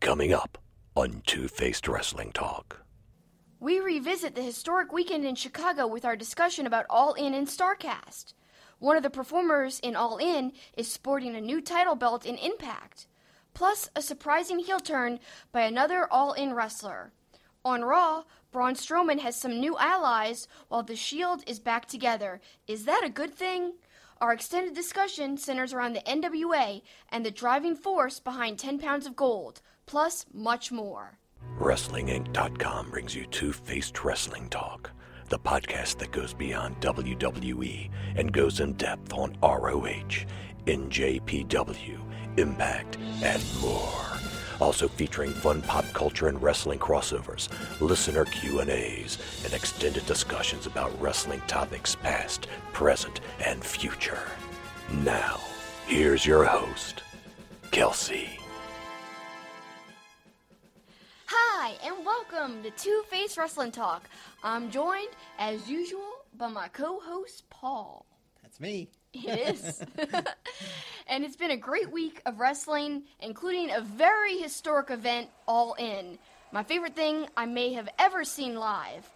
Coming up on Two Faced Wrestling Talk. We revisit the historic weekend in Chicago with our discussion about All In and StarCast. One of the performers in All In is sporting a new title belt in Impact, plus a surprising heel turn by another All In wrestler. On Raw, Braun Strowman has some new allies while the Shield is back together. Is that a good thing? Our extended discussion centers around the NWA and the driving force behind 10 pounds of gold, plus much more. WrestlingInc.com brings you Two Faced Wrestling Talk, the podcast that goes beyond WWE and goes in depth on ROH, NJPW, Impact, and more. Also featuring fun pop culture and wrestling crossovers, listener Q&As, and extended discussions about wrestling topics past, present, and future. Now, here's your host, Kelsey. Hi, and welcome to Two Face Wrestling Talk. I'm joined, as usual, by my co host, Paul. That's me. It is. and it's been a great week of wrestling, including a very historic event, All In. My favorite thing I may have ever seen live.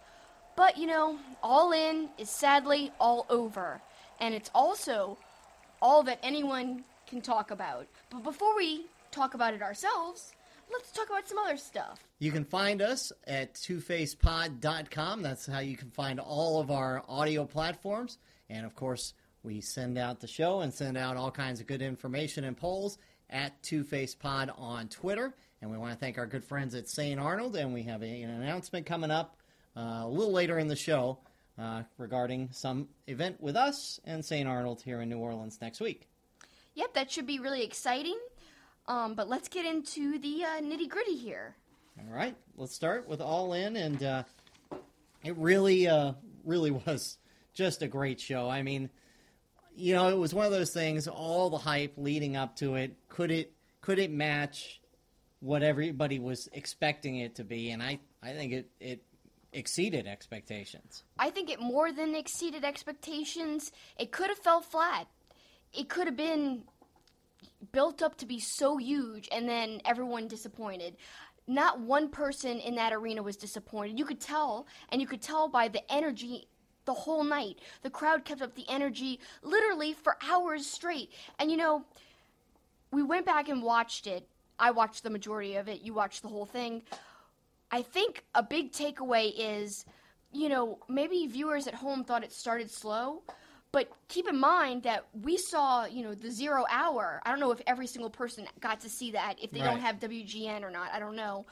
But, you know, All In is sadly all over. And it's also all that anyone can talk about. But before we talk about it ourselves, let's talk about some other stuff. You can find us at twofacepod.com. That's how you can find all of our audio platforms. And of course, we send out the show and send out all kinds of good information and polls at twofacepod on Twitter. And we want to thank our good friends at St. Arnold. And we have a, an announcement coming up uh, a little later in the show uh, regarding some event with us and St. Arnold here in New Orleans next week. Yep, that should be really exciting. Um, but let's get into the uh, nitty gritty here. All right, let's start with All In, and uh, it really, uh, really was just a great show. I mean, you know, it was one of those things. All the hype leading up to it, could it, could it match what everybody was expecting it to be? And I, I think it, it exceeded expectations. I think it more than exceeded expectations. It could have fell flat. It could have been built up to be so huge and then everyone disappointed. Not one person in that arena was disappointed. You could tell, and you could tell by the energy the whole night. The crowd kept up the energy literally for hours straight. And you know, we went back and watched it. I watched the majority of it. You watched the whole thing. I think a big takeaway is, you know, maybe viewers at home thought it started slow, but keep in mind that we saw, you know, the zero hour. I don't know if every single person got to see that, if they don't have WGN or not. I don't know.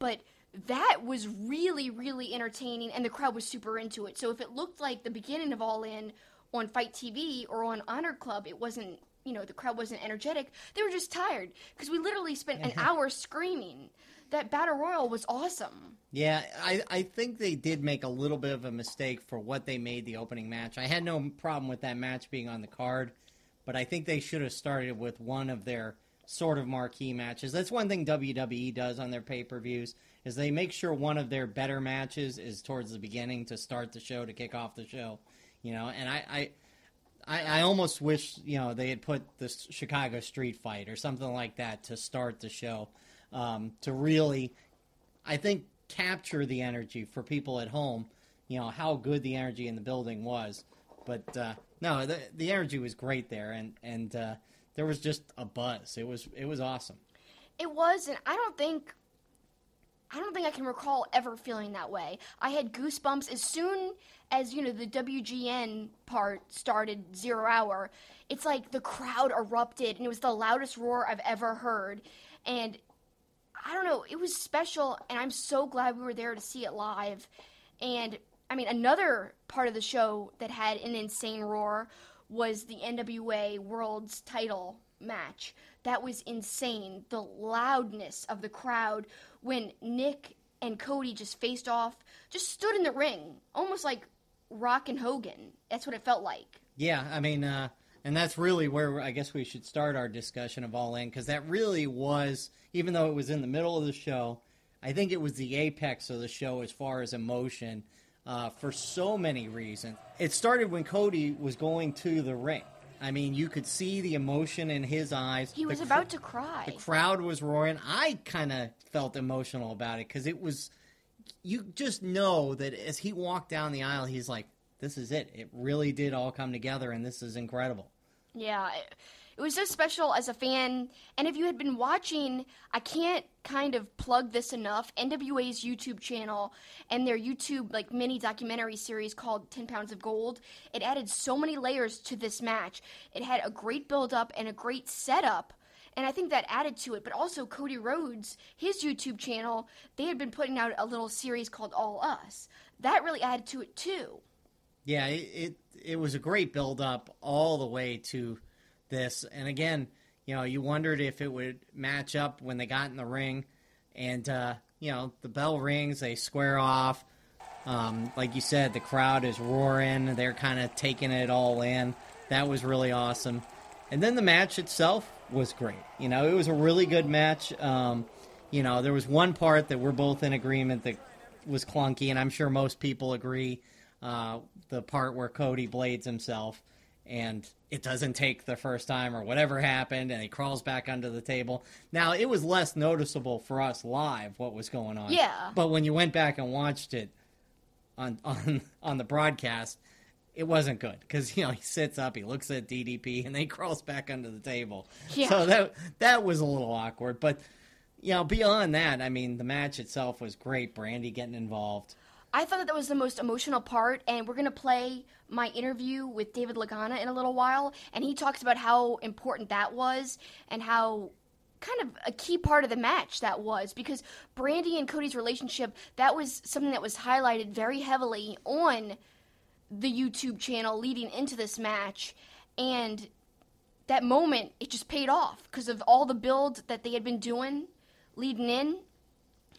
But that was really, really entertaining, and the crowd was super into it. So if it looked like the beginning of All In on FITE TV or on Honor Club, it wasn't, you know, the crowd wasn't energetic. They were just tired because we literally spent an hour screaming. That Battle Royal was awesome. Yeah, I, I think they did make a little bit of a mistake for what they made the opening match. I had no problem with that match being on the card, but I think they should have started with one of their sort of marquee matches. That's one thing WWE does on their pay-per-views is they make sure one of their better matches is towards the beginning to start the show to kick off the show, you know. And I I, I, I almost wish you know they had put the Chicago Street Fight or something like that to start the show um, to really I think capture the energy for people at home. You know how good the energy in the building was, but uh, no, the the energy was great there, and and uh, there was just a buzz. It was it was awesome. It was, and I don't think I don't think I can recall ever feeling that way. I had goosebumps as soon as, you know, the WGN part started zero hour. It's like the crowd erupted and it was the loudest roar I've ever heard. And I don't know, it was special and I'm so glad we were there to see it live. And I mean, another part of the show that had an insane roar was the NWA World's title match. That was insane. The loudness of the crowd when Nick and Cody just faced off, just stood in the ring, almost like Rock and Hogan. That's what it felt like. Yeah, I mean, uh, and that's really where I guess we should start our discussion of All In because that really was, even though it was in the middle of the show, I think it was the apex of the show as far as emotion uh, for so many reasons. It started when Cody was going to the ring. I mean, you could see the emotion in his eyes. He The was cr- about to cry. The crowd was roaring. I kind of felt emotional about it because it was. You just know that as he walked down the aisle, he's like, "This is it. It really did all come together, and this is incredible." Yeah, it, it was so special as a fan. And if you had been watching, I can't kind of plug this enough. NWA's YouTube channel and their YouTube like mini documentary series called 10 Pounds of Gold, it added so many layers to this match. It had a great build up and a great setup. And I think that added to it. But also Cody Rhodes, his YouTube channel, they had been putting out a little series called All Us. That really added to it too. Yeah, it it, it was a great build up all the way to this. And again, you know, you wondered if it would match up when they got in the ring. And, uh, you know, the bell rings, they square off. Um, like you said, the crowd is roaring. They're kind of taking it all in. That was really awesome. And then the match itself was great. You know, it was a really good match. Um, you know, there was one part that we're both in agreement that was clunky, and I'm sure most people agree. Uh, the part where Cody blades himself and it doesn't take the first time or whatever happened and he crawls back under the table. Now it was less noticeable for us live what was going on. Yeah. but when you went back and watched it on on on the broadcast it wasn't good because you know he sits up he looks at ddp and then he crawls back under the table. Yeah. so that that was a little awkward but you know beyond that i mean the match itself was great. Brandy getting involved I thought that that was the most emotional part, and we're gonna play my interview with David Lagana in a little while, and he talks about how important that was and how kind of a key part of the match that was because Brandy and Cody's relationship that was something that was highlighted very heavily on the YouTube channel leading into this match, and that moment it just paid off because of all the build that they had been doing leading in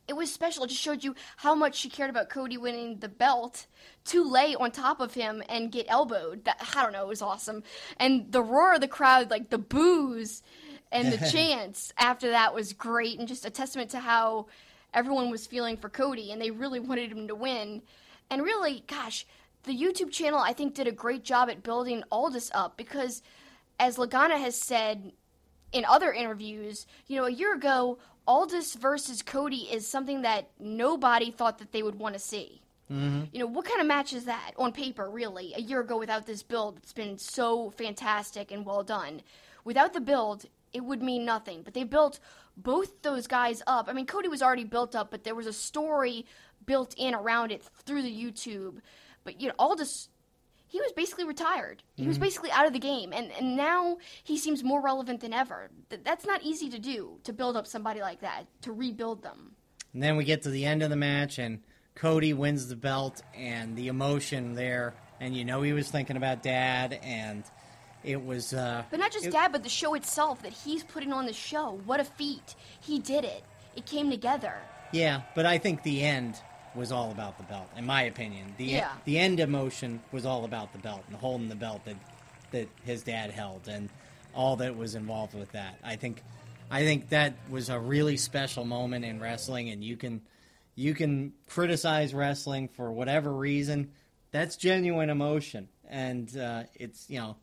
it was special. It just showed you how much she cared about Cody winning the belt to lay on top of him and get elbowed. That I don't know, it was awesome. And the roar of the crowd, like the boos and the chants after that was great and just a testament to how everyone was feeling for Cody and they really wanted him to win. And really, gosh, the YouTube channel I think did a great job at building Aldis up because as Lagana has said in other interviews, you know, a year ago, Aldis versus Cody is something that nobody thought that they would want to see. Mm-hmm. You know, what kind of match is that on paper, really? A year ago without this build, it's been so fantastic and well done. Without the build, it would mean nothing. But they built both those guys up. I mean, Cody was already built up, but there was a story built in around it through the YouTube. But, you know, Aldis he was basically retired. He was basically out of the game, and, and now he seems more relevant than ever. Th- that's not easy to do to build up somebody like that to rebuild them. And then we get to the end of the match, and Cody wins the belt, and the emotion there, and you know he was thinking about Dad, and it was. Uh, But not just it- Dad, but the show itself that he's putting on the show. What a feat! He did it. It came together. Yeah, but I think the end was all about the belt, in my opinion. The Yeah. the end emotion was all about the belt and holding the belt that that his dad held, and all that was involved with that. I think, I think that was a really special moment in wrestling, and you can you can criticize wrestling for whatever reason. That's genuine emotion, and uh, it's you know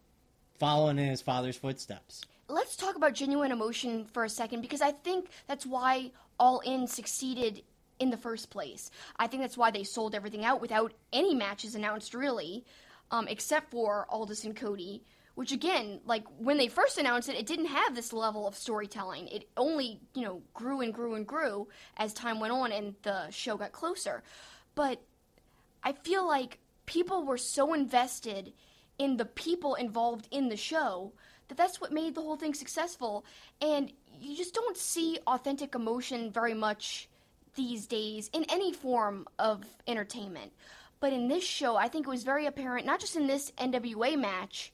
following in his father's footsteps. Let's talk about genuine emotion for a second because I think that's why All In succeeded in the first place. I think that's why they sold everything out without any matches announced, really, um, except for Aldis and Cody. Which again, like when they first announced it, it didn't have this level of storytelling. It only, you know, grew and grew and grew as time went on and the show got closer. But I feel like people were so invested in the people involved in the show that that's what made the whole thing successful. And you just don't see authentic emotion very much these days in any form of entertainment. But in this show, I think it was very apparent, not just in this NWA match,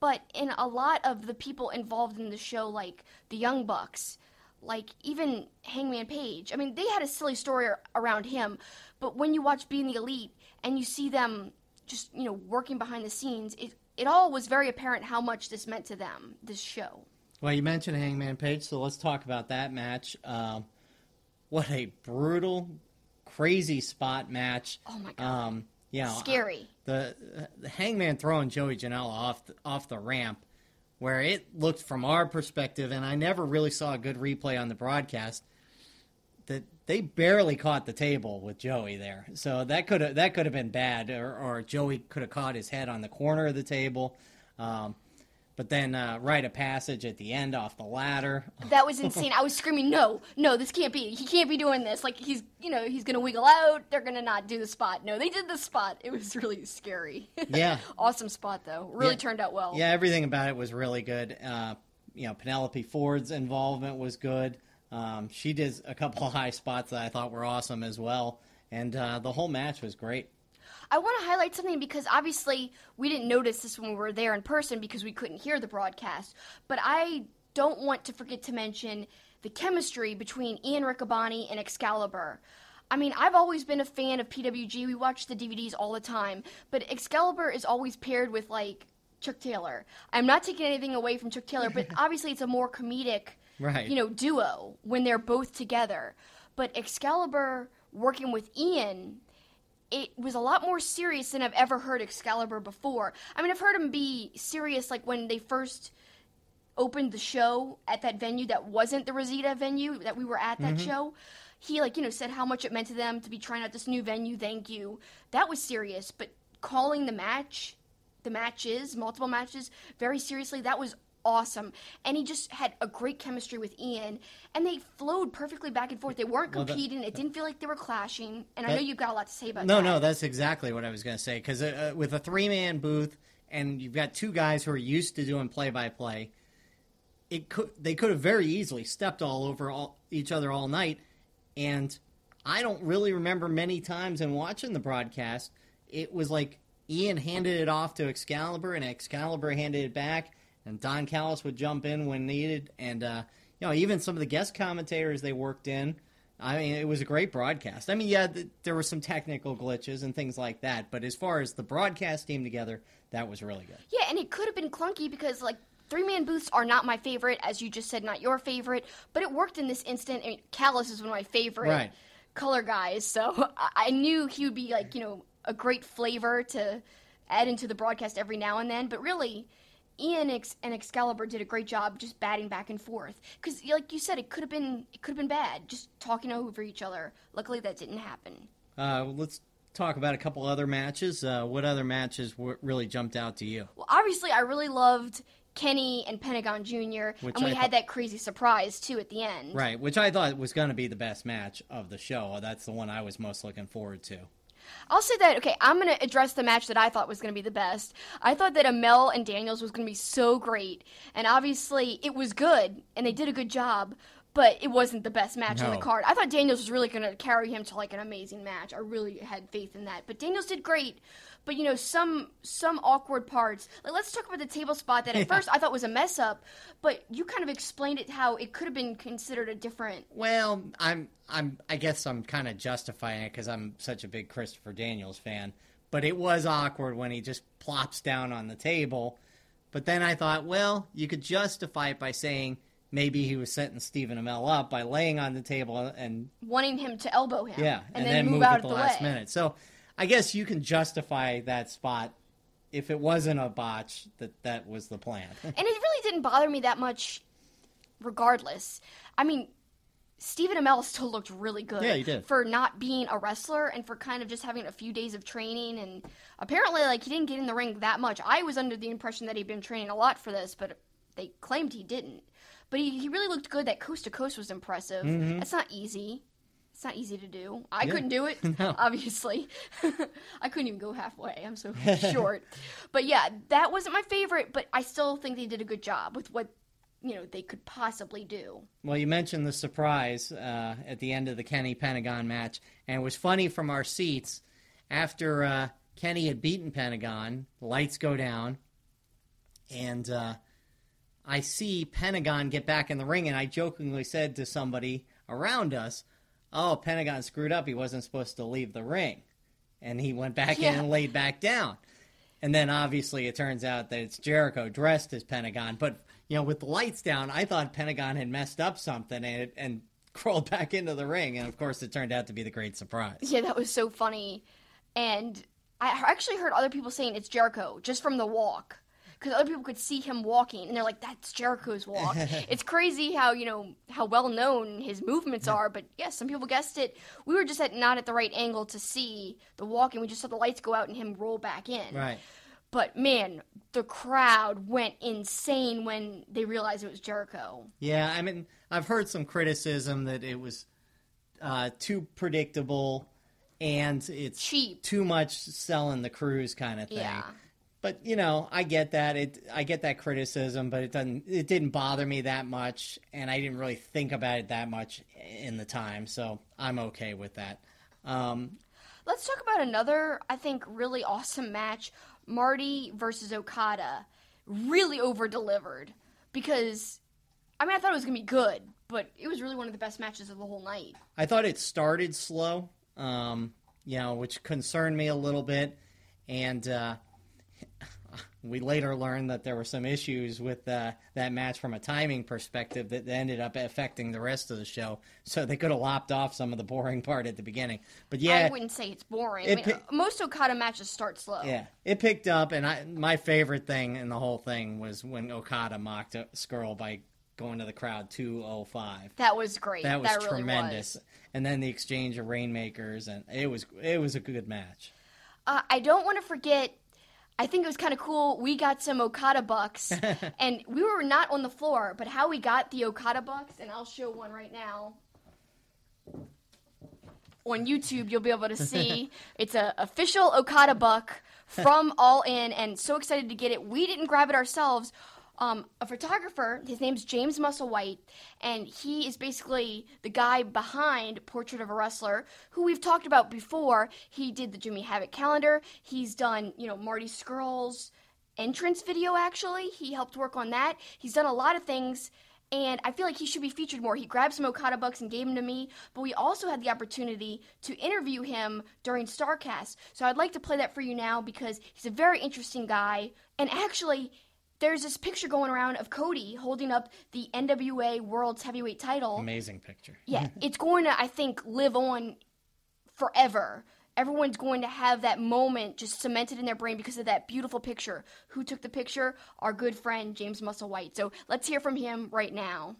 but in a lot of the people involved in the show, like the Young Bucks, like even Hangman Page. I mean, they had a silly story around him, but when you watch Being the Elite and you see them just, you know, working behind the scenes, it, it all was very apparent how much this meant to them, this show. Well, you mentioned Hangman Page, so let's talk about that match. Um, what a brutal, crazy spot match. Oh my God. Um, you know, Scary. The, the Hangman throwing Joey Janela off the, off the ramp, where it looked from our perspective, and I never really saw a good replay on the broadcast. that they barely caught the table with Joey there. So that could have that could have been bad, or, or Joey could have caught his head on the corner of the table. Um, but then uh, rite of passage at the end off the ladder. That was insane. I was screaming, "No, no, this can't be. He can't be doing this. Like he's, you know, he's gonna wiggle out. They're gonna not do the spot. No, they did the spot. It was really scary. Yeah. awesome spot though. Really Yeah. turned out well. Yeah, everything about it was really good. Uh, you know, Penelope Ford's involvement was good. Um, she did a couple of high spots that I thought were awesome as well, and uh, the whole match was great. I want to highlight something because obviously we didn't notice this when we were there in person because we couldn't hear the broadcast. But I don't want to forget to mention the chemistry between Ian Riccaboni and Excalibur. I mean, I've always been a fan of PWG. We watch the DVDs all the time, but Excalibur is always paired with like Chuck Taylor. I'm not taking anything away from Chuck Taylor, but obviously it's a more comedic, Right. you know, duo when they're both together. But Excalibur working with Ian it was a lot more serious than I've ever heard Excalibur before. I mean, I've heard him be serious like when they first opened the show at that venue that wasn't the Reseda venue that we were at that mm-hmm. show. He like, you know, said how much it meant to them to be trying out this new venue. Thank you. That was serious, but calling the match, the matches, multiple matches very seriously, that was awesome. And he just had a great chemistry with Ian and they flowed perfectly back and forth. They weren't Well, that- competing. it didn't feel like they were clashing. And I know you've got a lot to say about No, that. no, that's exactly what I was going to say. Because uh, uh, with a three man booth and you've got two guys who are used to doing play by play, it could they could have very easily stepped all over all, each other all night. And I don't really remember many times in watching the broadcast. It was like Ian handed it off to Excalibur, and Excalibur handed it back, and Don Callis would jump in when needed. And uh, you know, even some of the guest commentators they worked in. I mean, it was a great broadcast. I mean, yeah, th- there were some technical glitches and things like that, but as far as the broadcast team together, that was really good. Yeah, and it could have been clunky because like three man booths are not my favorite, as you just said, not your favorite. But it worked in this instant. I mean, Callis is one of my favorite Right. color guys, so I knew he would be like you know a great flavor to add into the broadcast every now and then. But really. Ian and Excalibur did a great job just batting back and forth. Because, like you said, it could have been it could have been bad, just talking over each other. Luckily, that didn't happen. Uh, let's talk about a couple other matches. Uh, what other matches w- really jumped out to you? Well, obviously, I really loved Kenny and Pentagon Jr. Which and we I had thought- that crazy surprise too at the end. Right, which I thought was going to be the best match of the show. That's the one I was most looking forward to. I'll say that. Okay, I'm gonna address the match that I thought was gonna be the best. I thought that Amell and Daniels was gonna be so great, and obviously it was good, and they did a good job. But it wasn't the best match on the card. I thought Daniels was really going to carry him to like an amazing match. I really had faith in that. But Daniels did great. But you know some some awkward parts. Like let's talk about the table spot that at first I thought was a mess up, but you kind of explained it how it could have been considered a different Well, I'm, I'm, I guess I'm kind of justifying it because I'm such a big Christopher Daniels fan. But it was awkward when he just plops down on the table. But then I thought, well, you could justify it by saying maybe he was setting Stephen Amell up by laying on the table and wanting him to elbow him. yeah, and, and, then, move, move out at the the last minute. So I guess you can justify that spot if it wasn't a botch that that was the plan. And it really didn't bother me that much, regardless. I mean, Stephen Amell still looked really good. Yeah, he did. For not being a wrestler and for kind of just having a few days of training. And apparently, like, he didn't get in the ring that much. I was under the impression that he'd been training a lot for this, but they claimed he didn't. But he, he really looked good. That coast to coast was impressive. Mm-hmm. That's not easy. It's not easy to do. I. Yeah. couldn't do it, No. obviously. I couldn't even go halfway. I'm so short. But yeah, that wasn't my favorite, but I still think they did a good job with what, you know, they could possibly do. Well, you mentioned the surprise uh, at the end of the Kenny Pentagon match, and it was funny from our seats after uh, Kenny had beaten Pentagon. Lights go down, and uh, I see Pentagon get back in the ring, and I jokingly said to somebody around us, "Oh, Pentagon screwed up. He wasn't supposed to leave the ring," and he went back in and laid back down. And then obviously it turns out that it's Jericho dressed as Pentagon. But you know, with the lights down, I thought Pentagon had messed up something and and crawled back into the ring. And of course, it turned out to be the great surprise. Yeah, that was so funny. And I actually heard other people saying it's Jericho just from the walk. Because other people could see him walking, and they're like, "That's Jericho's walk." it's crazy how you know how well known his movements are, but yes, some people guessed it. We were just at not at the right angle to see the walking. We just saw the lights go out and him roll back in. Right. But man, the crowd went insane when they realized it was Jericho. Yeah, I mean, I've heard some criticism that it was uh, too predictable and it's Cheap. too much selling the cruise kind of thing. Yeah. But you know, I get that. It I get that criticism, but it doesn't. It didn't bother me that much, and I didn't really think about it that much in the time. So I'm okay with that. Um, Let's talk about another, I think, really awesome match Marty versus Okada. Really over delivered. Because, I mean, I thought it was going to be good, but it was really one of the best matches of the whole night. I thought it started slow, um, you know, which concerned me a little bit, and uh, we later learned that there were some issues with uh, that match from a timing perspective that ended up affecting the rest of the show. So they could have lopped off some of the boring part at the beginning. But yeah, I wouldn't say it's boring. It I mean, pi- most Okada matches start slow. yeah, it picked up, and I my favorite thing in the whole thing was when Okada mocked Scurll by going to the crowd two oh five. That was great. That was really tremendous. was. And then the exchange of rainmakers, and it was it was a good match. Uh, I don't want to forget. I think it was kind of cool. We got some Okada bucks, and we were not on the floor. But how we got the Okada bucks, and I'll show one right now. On YouTube, you'll be able to see it's a official Okada buck from All In, and so excited to get it. We didn't grab it ourselves. Um, a photographer, his name's James Musselwhite, and he is basically the guy behind Portrait of a Wrestler, who we've talked about before. He did the Jimmy Havoc calendar. He's done, you know, Marty Scurll's entrance video. Actually, he helped work on that. He's done a lot of things, and I feel like he should be featured more. He grabbed some Okada bucks and gave them to me, but we also had the opportunity to interview him during Starcast. So I'd like to play that for you now because he's a very interesting guy, and actually there's this picture going around of Cody holding up the NWA World's Heavyweight title. Amazing picture. Yeah, it's going to, I think, live on forever. Everyone's going to have that moment just cemented in their brain because of that beautiful picture. Who took the picture? Our good friend James Musselwhite. So let's hear from him right now.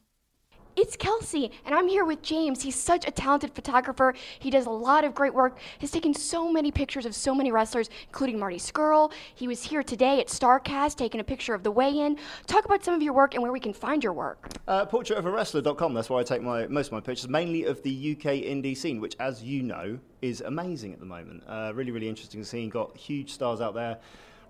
It's Kelsey, and I'm here with James. He's such a talented photographer. He does a lot of great work. He's taken so many pictures of so many wrestlers, including Marty Scurll. He was here today at StarCast taking a picture of the weigh-in. Talk about some of your work and where we can find your work. Uh, portraitofarewrestler.com. That's where I take my most of my pictures, mainly of the UK indie scene, which, as you know, is amazing at the moment. Uh, really, really interesting scene. Got huge stars out there,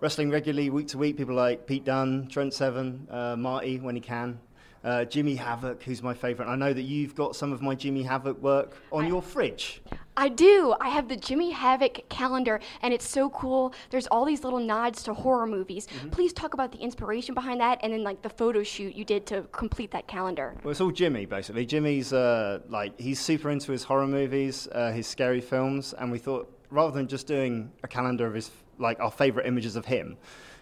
wrestling regularly, week to week. People like Pete Dunne, Trent Seven, uh, Marty when he can. Uh, Jimmy Havoc, who's my favourite. I know that you've got some of my Jimmy Havoc work on your fridge. I do. I have the Jimmy Havoc calendar, and it's so cool. There's all these little nods to horror movies. Please talk about the inspiration behind that, and then like the photo shoot you did to complete that calendar. Well, it's all Jimmy, basically. Jimmy's uh, like he's super into his horror movies, uh, his scary films, and we thought rather than just doing a calendar of his like our favourite images of him,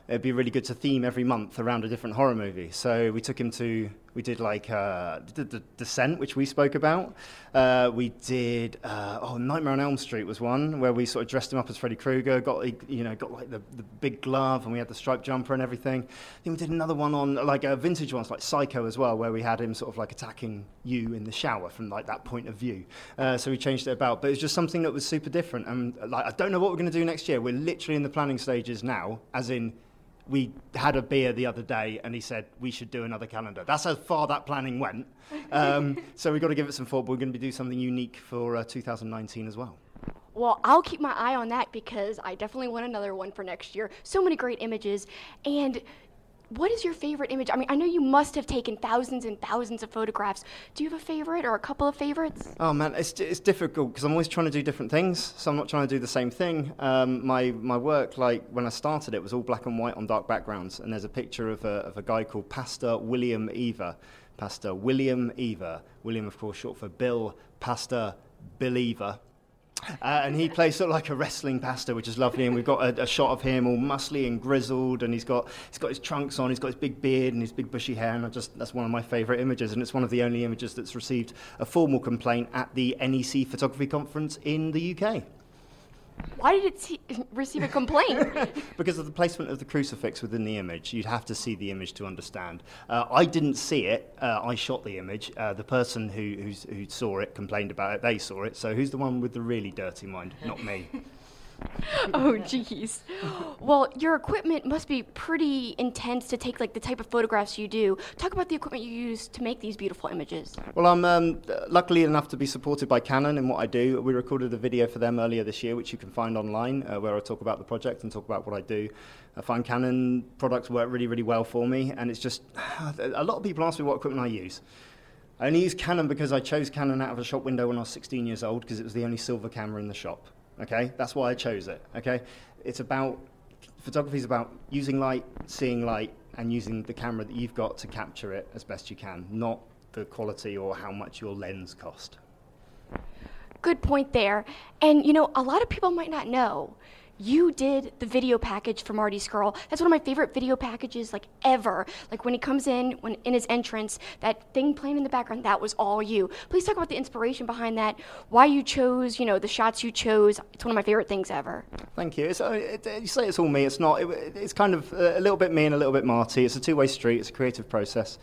it'd be really good to theme every month around a different horror movie. So we took him to we did like uh, did the Descent, which we spoke about. Uh, we did uh, oh Nightmare on Elm Street was one where we sort of dressed him up as Freddy Krueger, got you know got like the, the big glove, and we had the striped jumper and everything. Then we did another one on like a vintage ones like Psycho as well, where we had him sort of like attacking you in the shower from like that point of view. Uh, so we changed it about, but it was just something that was super different. And like I don't know what we're going to do next year. We're literally in the planning stages now, as in we had a beer the other day and he said we should do another calendar. That's how far that planning went. Um, so we've got to give it some thought, but we're going to be doing something unique for uh, 2019 as well. Well, I'll keep my eye on that because I definitely want another one for next year. So many great images. And what is your favorite image? I mean, I know you must have taken thousands and thousands of photographs. Do you have a favorite or a couple of favorites? Oh man, it's, it's difficult because I'm always trying to do different things, so I'm not trying to do the same thing. Um, my, my work, like when I started it, was all black and white on dark backgrounds, and there's a picture of a, of a guy called Pastor William Eaver. Pastor William Eaver. William, of course, short for Bill Pastor Believer. Uh, and he plays sort of like a wrestling pastor, which is lovely. And we've got a, a shot of him all muscly and grizzled, and he's got he's got his trunks on, he's got his big beard and his big bushy hair, and I just that's one of my favourite images, and it's one of the only images that's received a formal complaint at the NEC Photography Conference in the UK. Why did it see, receive a complaint? because of the placement of the crucifix within the image. You'd have to see the image to understand. Uh, I didn't see it. Uh, I shot the image. Uh, the person who, who's, who saw it complained about it. They saw it. So who's the one with the really dirty mind? Not me. oh, jeez. Well, your equipment must be pretty intense to take like the type of photographs you do. Talk about the equipment you use to make these beautiful images. Well, I'm um, luckily enough to be supported by Canon in what I do. We recorded a video for them earlier this year, which you can find online, uh, where I talk about the project and talk about what I do. I find Canon products work really, really well for me, and it's just a lot of people ask me what equipment I use. I only use Canon because I chose Canon out of a shop window when I was 16 years old because it was the only silver camera in the shop. Okay, that's why I chose it. Okay, it's about photography is about using light, seeing light, and using the camera that you've got to capture it as best you can, not the quality or how much your lens cost. Good point there. And you know, a lot of people might not know you did the video package for Marty Scurll. That's one of my favorite video packages like ever. Like when he comes in, when in his entrance, that thing playing in the background, that was all you. Please talk about the inspiration behind that. Why you chose, you know, the shots you chose. It's one of my favorite things ever. Thank you. It's, uh, it, you say it's all me. It's not. It, it's kind of a little bit me and a little bit Marty. It's a two-way street. It's a creative process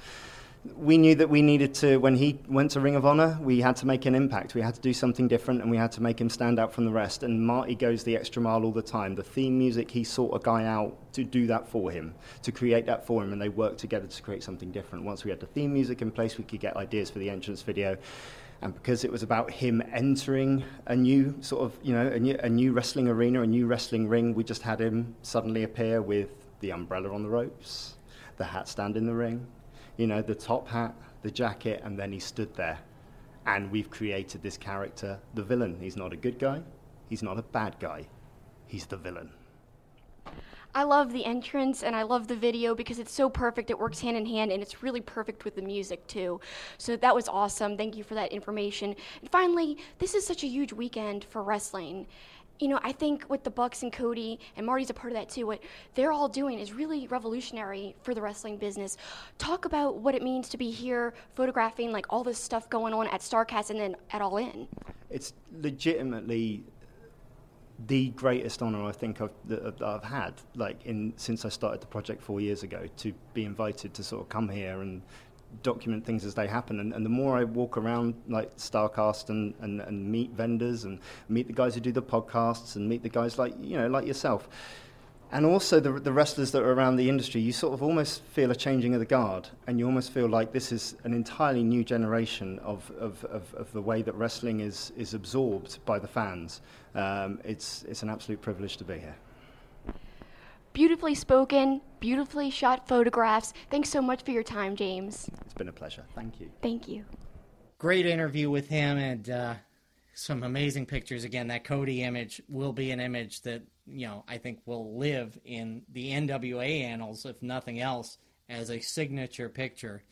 we knew that we needed to, when he went to Ring of Honor, we had to make an impact. We had to do something different and we had to make him stand out from the rest. And Marty goes the extra mile all the time. The theme music, he sought a guy out to do that for him, to create that for him, and they worked together to create something different. Once we had the theme music in place, we could get ideas for the entrance video. And because it was about him entering a new sort of, you know, a new, a new wrestling arena, a new wrestling ring, we just had him suddenly appear with the umbrella on the ropes, the hat stand in the ring, you know, the top hat, the jacket, and then he stood there. And we've created this character, the villain. He's not a good guy, he's not a bad guy, he's the villain. I love the entrance and I love the video because it's so perfect. It works hand in hand and it's really perfect with the music too. So that was awesome. Thank you for that information. And finally, this is such a huge weekend for wrestling you know, I think with the Bucks and Cody and Marty's a part of that too. What they're all doing is really revolutionary for the wrestling business. Talk about what it means to be here photographing like all this stuff going on at Starcast and then at All In. It's legitimately the greatest honor I think I've, that I've had, like in since I started the project four years ago, to be invited to sort of come here and document things as they happen. And, and the more I walk around like Starcast and, and, and meet vendors and meet the guys who do the podcasts and meet the guys like, you know, like yourself, and also the, the wrestlers that are around the industry, you sort of almost feel a changing of the guard, and you almost feel like this is an entirely new generation of, of, of, of the way that wrestling is, is absorbed by the fans. Um, it's, it's an absolute privilege to be here beautifully spoken, beautifully shot photographs. Thanks so much for your time, James. It's been a pleasure. Thank you. Thank you. Great interview with him and uh, some amazing pictures. Again, that Cody image will be an image that, you know, I think will live in the NWA annals, if nothing else, as a signature picture.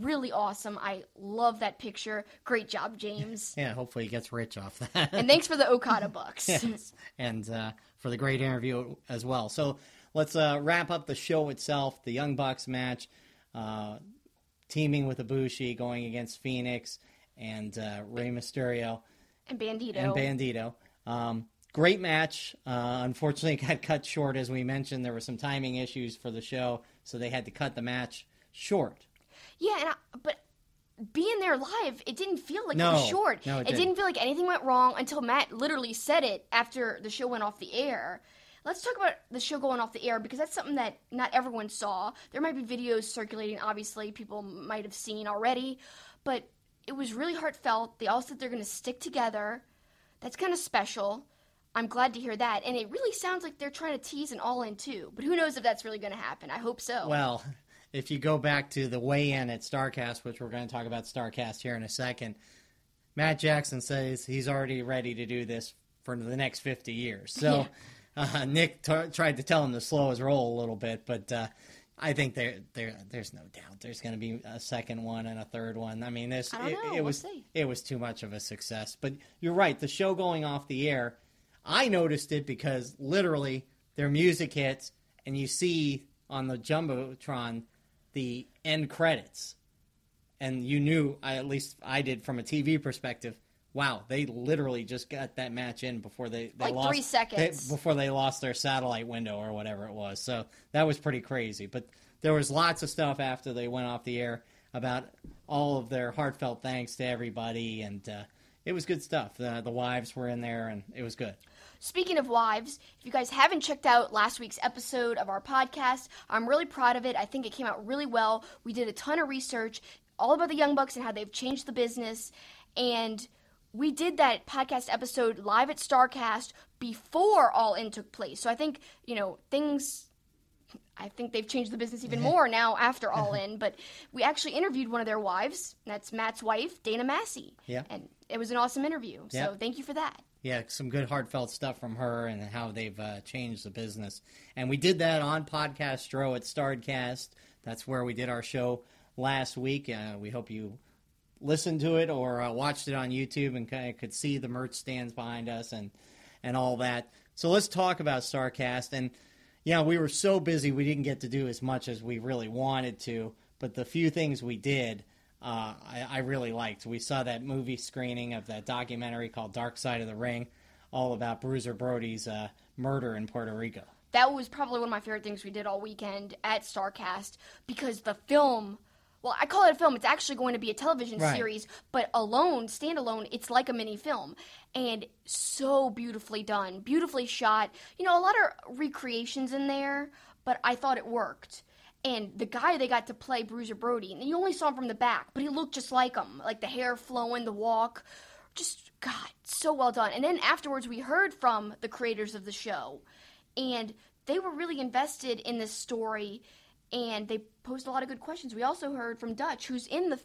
Really awesome. I love that picture. Great job, James. yeah, hopefully he gets rich off that. and thanks for the Okada bucks. yes. And uh, for the great interview as well. So let's uh, wrap up the show itself. The Young Bucks match, uh, teaming with Ibushi, going against Fénix and uh, Rey Mysterio and Bandido. And Bandido. Um, great match. Uh, unfortunately, it got cut short as we mentioned. There were some timing issues for the show, so they had to cut the match short. Yeah, and I, but being there live, it didn't feel like no, it was short. No, it, it didn't. didn't feel like anything went wrong until Matt literally said it after the show went off the air. Let's talk about the show going off the air because that's something that not everyone saw. There might be videos circulating, obviously, people might have seen already, but it was really heartfelt. They all said they're going to stick together. That's kind of special. I'm glad to hear that. And it really sounds like they're trying to tease an all in too. But who knows if that's really going to happen? I hope so. Well, if you go back to the weigh in at StarCast, which we're going to talk about StarCast here in a second, Matt Jackson says he's already ready to do this for the next 50 years. So. Yeah uh, Nick t- tried to tell him to slow his roll a little bit, but uh, I think there, there, there's no doubt there's going to be a second one and a third one. I mean, this I it, it we'll was see. it was too much of a success. But you're right, the show going off the air, I noticed it because literally their music hits and you see on the jumbotron the end credits, and you knew, I, at least I did from a TV perspective, wow, they literally just got that match in before they, they Like lost three seconds. they- before they lost their satellite window or whatever it was. So that was pretty crazy. But there was lots of stuff after they went off the air about all of their heartfelt thanks to everybody, and uh, it was good stuff. The, the wives were in there, and it was good. Speaking of wives, if you guys haven't checked out last week's episode of our podcast, I'm really proud of it. I think it came out really well. We did a ton of research all about the Young Bucks and how they've changed the business. And we did that podcast episode live at StarCast before All In took place. So I think, you know, things. I think they've changed the business even more now after All In. But we actually interviewed one of their wives. That's Matt's wife, Dana Massie. Yeah. And it was an awesome interview. So Yeah. thank you for that. Yeah, some good heartfelt stuff from her and how they've uh, changed the business. And we did that on Podcastro at Starcast. That's where we did our show last week. Uh, we hope you listened to it or uh, watched it on YouTube and kind of could see the merch stands behind us and and all that. So let's talk about Starcast. And yeah, we were so busy we didn't get to do as much as we really wanted to. But the few things we did, uh, I, I really liked. We saw that movie screening of that documentary called Dark Side of the Ring, all about Bruiser Brody's uh, murder in Puerto Rico. that was probably one of my favorite things we did all weekend at Starcast because the film. Well, I call it a film. It's actually going to be a television Right. series, but alone, standalone, it's like a mini film. And so beautifully done, beautifully shot. You know, a lot of recreations in there, but I thought it worked. And the guy they got to play Bruiser Brody, and you only saw him from the back, but he looked just like him. Like the hair flowing, the walk. Just, God, so well done. And then afterwards, we heard from the creators of the show and they were really invested in this story and they posed a lot of good questions we also heard from dutch who's in the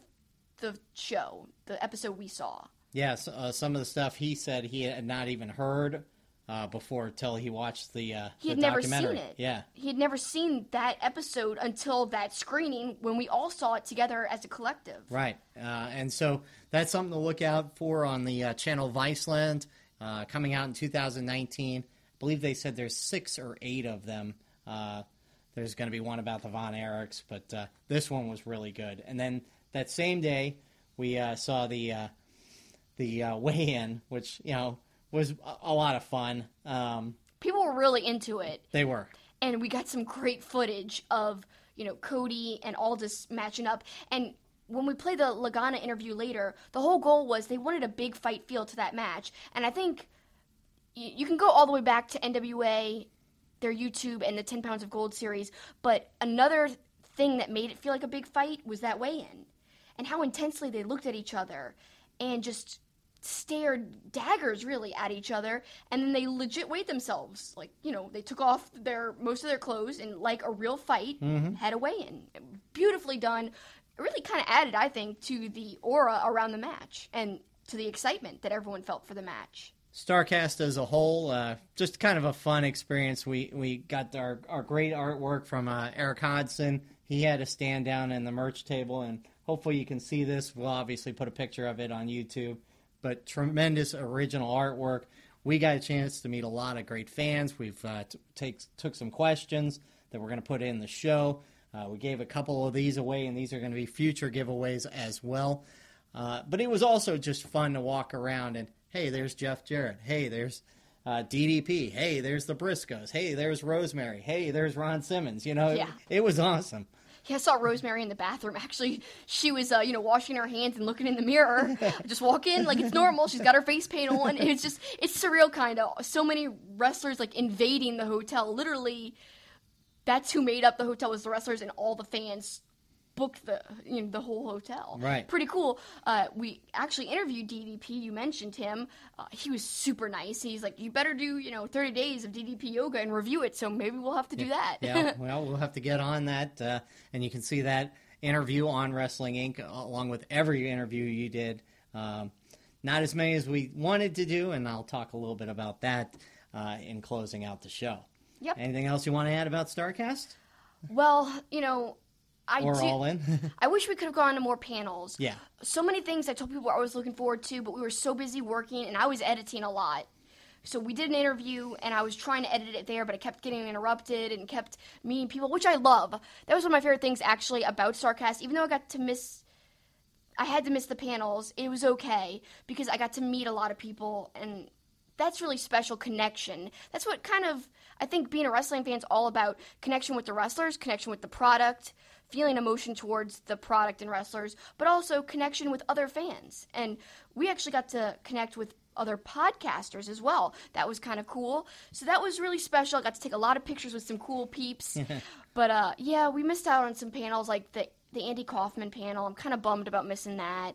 the show the episode we saw Yes, uh, some of the stuff he said he had not even heard uh, before till he watched the uh, he the had never documentary. seen it Yeah, he had never seen that episode until that screening when we all saw it together as a collective Right. Uh, and so that's something to look out for on the uh, channel Viceland uh, coming out in 2019. I believe they said there's six or eight of them. There's going to be one about the Von Erichs, but uh, this one was really good. And then that same day, we uh, saw the uh, the uh, weigh-in, which you know was a, lot of fun. Um, people were really into it they were. and we got some great footage of you know Cody and Aldis matching up. And when we play the Lagana interview later, the whole goal was they wanted a big fight feel to that match. And I think you can go all the way back to NWA, their YouTube, and the 10 Pounds of Gold series. But another thing that made it feel like a big fight was that weigh-in, and how intensely they looked at each other, and just stared daggers really at each other. And then they legit weighed themselves. Like you know they took off their most of their clothes and like a real fight mm-hmm. had a weigh-in. Beautifully done. It really kind of added i think to the aura around the match and to the excitement that everyone felt for the match Starcast as a whole, uh, just kind of a fun experience. We we got our, our great artwork from uh, Eric Hodson. He had a stand down in the merch table, and hopefully you can see this. We'll obviously put a picture of it on YouTube. But tremendous original artwork. We got a chance to meet a lot of great fans. We've uh, t- take, took some questions that we're going to put in the show. Uh, we gave a couple of these away, and these are going to be future giveaways as well. Uh, but it was also just fun to walk around and hey, there's Jeff Jarrett. Hey, there's uh, DDP. Hey, there's the Briscoes. Hey, there's Rosemary. Hey, there's Ron Simmons. You know, it- it, was awesome. Yeah, I saw Rosemary in the bathroom. Actually, she was, uh, you know, washing her hands and looking in the mirror. just walk in like it's normal. She's got her face paint on. It's just, it's surreal, kind of. So many wrestlers like invading the hotel. Literally, that's who made up the hotel was the wrestlers, and all the fans booked the, you know, the whole hotel. Right. Pretty cool. Uh, we actually interviewed DDP. You mentioned him. Uh, he was super nice. He's like, you better do, you know, 30 days of DDP yoga and review it. So maybe we'll have to do that. yeah, well, we'll have to get on that, uh, and you can see that interview on Wrestling Inc. along with every interview you did. Um, not as many as we wanted to do, and I'll talk a little bit about that uh, in closing out the show. Yep. Anything else you want to add about Starcast Well, you know, I or do. All In? I wish we could have gone to more panels. yeah. So many things I told people I was looking forward to, but we were so busy working and I was editing a lot. So we did an interview and I was trying to edit it there, but I kept getting interrupted and kept meeting people, which I love. That was one of my favorite things actually about Starcast, even though I got to miss I had to miss the panels. It was okay because I got to meet a lot of people, and that's really special connection. That's what kind of I think being a wrestling fan is all about connection with the wrestlers, connection with the product, feeling emotion towards the product and wrestlers, but also connection with other fans. And we actually got to connect with other podcasters as well. That was kind of cool. So that was really special. I got to take a lot of pictures with some cool peeps. but uh, yeah, we missed out on some panels like the the Andy Kaufman panel. I'm kind of bummed about missing that.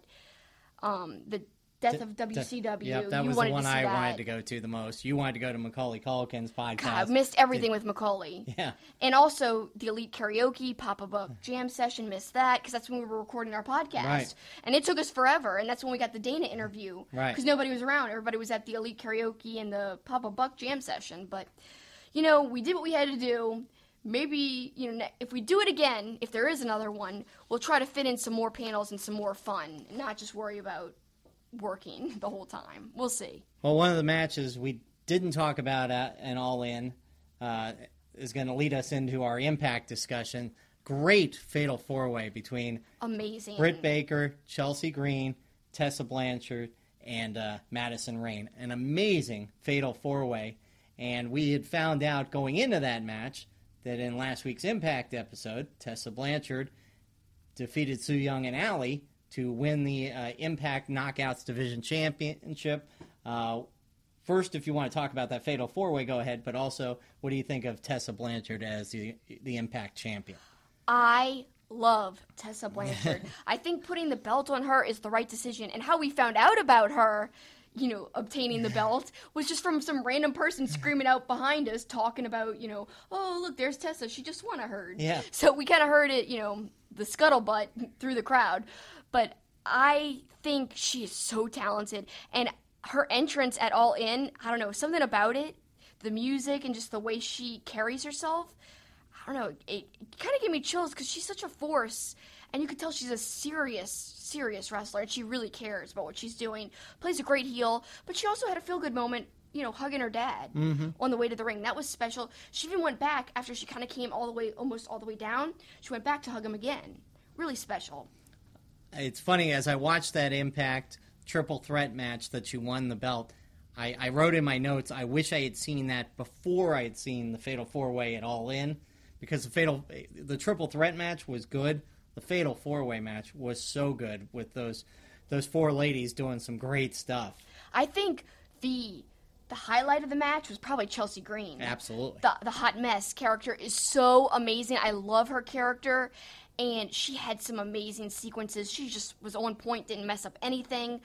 Um, the Death of WCW. Yep, that you was the one I that. wanted to go to the most. You wanted to go to Macaulay Culkin's podcast. God, I missed everything with Macaulay. Yeah. And also the Elite Karaoke, Papa Buck Jam Session, missed that because that's when we were recording our podcast. Right. And it took us forever, and that's when we got the Dana interview. Right. Because nobody was around. Everybody was at the Elite Karaoke and the Papa Buck Jam Session. But, you know, we did what we had to do. Maybe, you know, if we do it again, if there is another one, we'll try to fit in some more panels and some more fun, and not just worry about working the whole time. We'll see. Well, one of the matches we didn't talk about at an All In uh, is going to lead us into our Impact discussion. Great fatal four way between Amazing. Britt Baker, Chelsea Green, Tessa Blanchard, and uh, Madison Rayne. An amazing fatal four way. And we had found out going into that match that in last week's Impact episode, Tessa Blanchard defeated Su Yung and Allie to win the uh, Impact Knockouts Division Championship. Uh, first, if you want to talk about that fatal four way, go ahead. But also, what do you think of Tessa Blanchard as the the Impact champion? I love Tessa Blanchard. I think putting the belt on her is the right decision. And how we found out about her, you know, obtaining the belt was just from some random person screaming out behind us talking about, you know, oh, look, there's Tessa. She just won, I heard. Yeah. So we kind of heard it, you know, the scuttlebutt through the crowd. But I think she is so talented. And her entrance at All In, I don't know, something about it, the music and just the way she carries herself. I don't know, it, it kind of gave me chills because she's such a force, and you could tell she's a serious, serious wrestler, and she really cares about what she's doing. Plays a great heel, but she also had a feel good moment, you know, hugging her dad mm-hmm. on the way to the ring. That was special. She even went back after she kind of came all the way, almost all the way down. She went back to hug him again. Really special. It's funny as I watched that Impact triple threat match that you won the belt. I, I wrote in my notes. I wish I had seen that before I had seen the Fatal Four Way at All In, because the fatal the triple threat match was good. The Fatal Four Way match was so good with those those four ladies doing some great stuff. I think the the highlight of the match was probably Chelsea Green. Absolutely. the the hot mess character is so amazing. I love her character, and she had some amazing sequences. She just was on point, didn't mess up anything.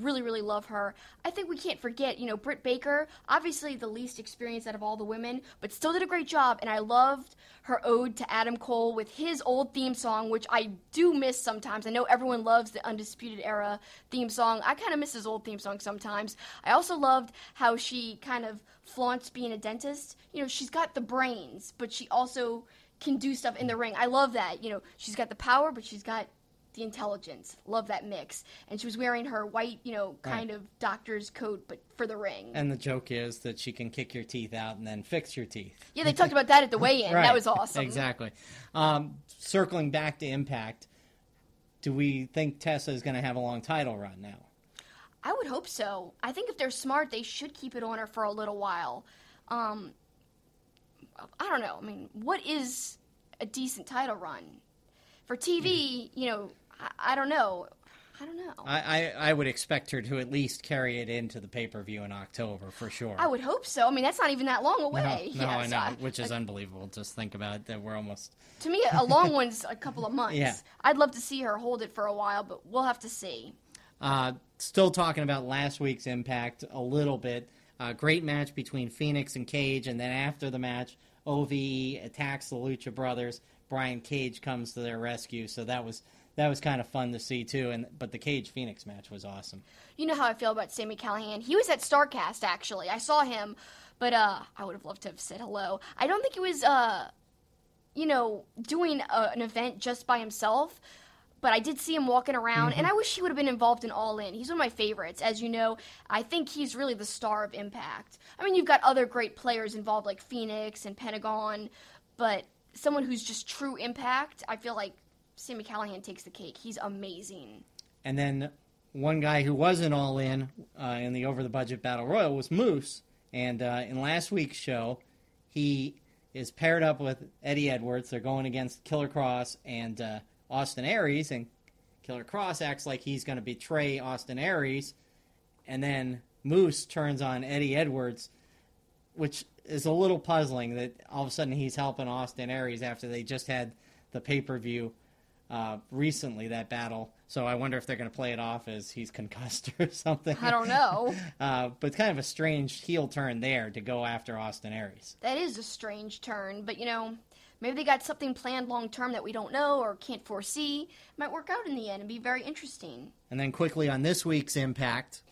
Really, really love her. I think we can't forget, you know, Britt Baker, obviously the least experienced out of all the women, but still did a great job. And I loved her ode to Adam Cole with his old theme song, which I do miss sometimes. I know everyone loves the Undisputed Era theme song. I kind of miss his old theme song sometimes. I also loved how she kind of flaunts being a dentist. You know, she's got the brains, but she also can do stuff in the ring. I love that. You know, she's got the power, but she's got the intelligence. Love that mix. And she was wearing her white, you know, kind of doctor's coat, but for the ring. And the joke is that she can kick your teeth out and then fix your teeth. yeah, they talked about that at the weigh-in. Right. That was awesome. Exactly. Um, circling back to Impact, do we think Tessa is going to have a long title run now? I would hope so. I think if they're smart, they should keep it on her for a little while. Um, I don't know. I mean, what is a decent title run for TV? You know, I, I don't know. I don't know. I, I, I would expect her to at least carry it into the pay per view in October for sure. I would hope so. I mean, that's not even that long away. no, Yeah, I so know, I- which is unbelievable. Just think about it, that we're almost. to me, a long one's a couple of months. Yeah. I'd love to see her hold it for a while, but we'll have to see. Uh, still talking about last week's Impact a little bit. Uh, great match between Fénix and Cage, and then after the match, OVE attacks the Lucha Brothers. Brian Cage comes to their rescue, so that was that was kind of fun to see too. And but the Cage Fénix match was awesome. You know how I feel about Sami Callihan. He was at Starrcast actually. I saw him, but uh, I would have loved to have said hello. I don't think he was uh, you know, doing uh an event just by himself. But I did see him walking around, and I wish he would have been involved in All In. He's one of my favorites, as you know. I think he's really the star of Impact. I mean, you've got other great players involved, like Fénix and Pentagon, but someone who's just true Impact, I feel like Sami Callihan takes the cake. He's amazing. And then one guy who wasn't all in uh, in the over the budget battle royal was Moose. And uh, in last week's show, he is paired up with Eddie Edwards. They're going against Killer Kross and uh, Austin Aries, and Killer Kross acts like he's going to betray Austin Aries, and then Moose turns on Eddie Edwards, which is a little puzzling that all of a sudden he's helping Austin Aries after they just had the pay per view uh, recently that battle. So I wonder if they're going to play it off as he's concussed or something. I don't know. Uh, but it's kind of a strange heel turn there to go after Austin Aries. that is a strange turn, but you know, maybe they got something planned long term that we don't know or can't foresee. Might work out in the end and be very interesting. And then quickly on this week's Impact,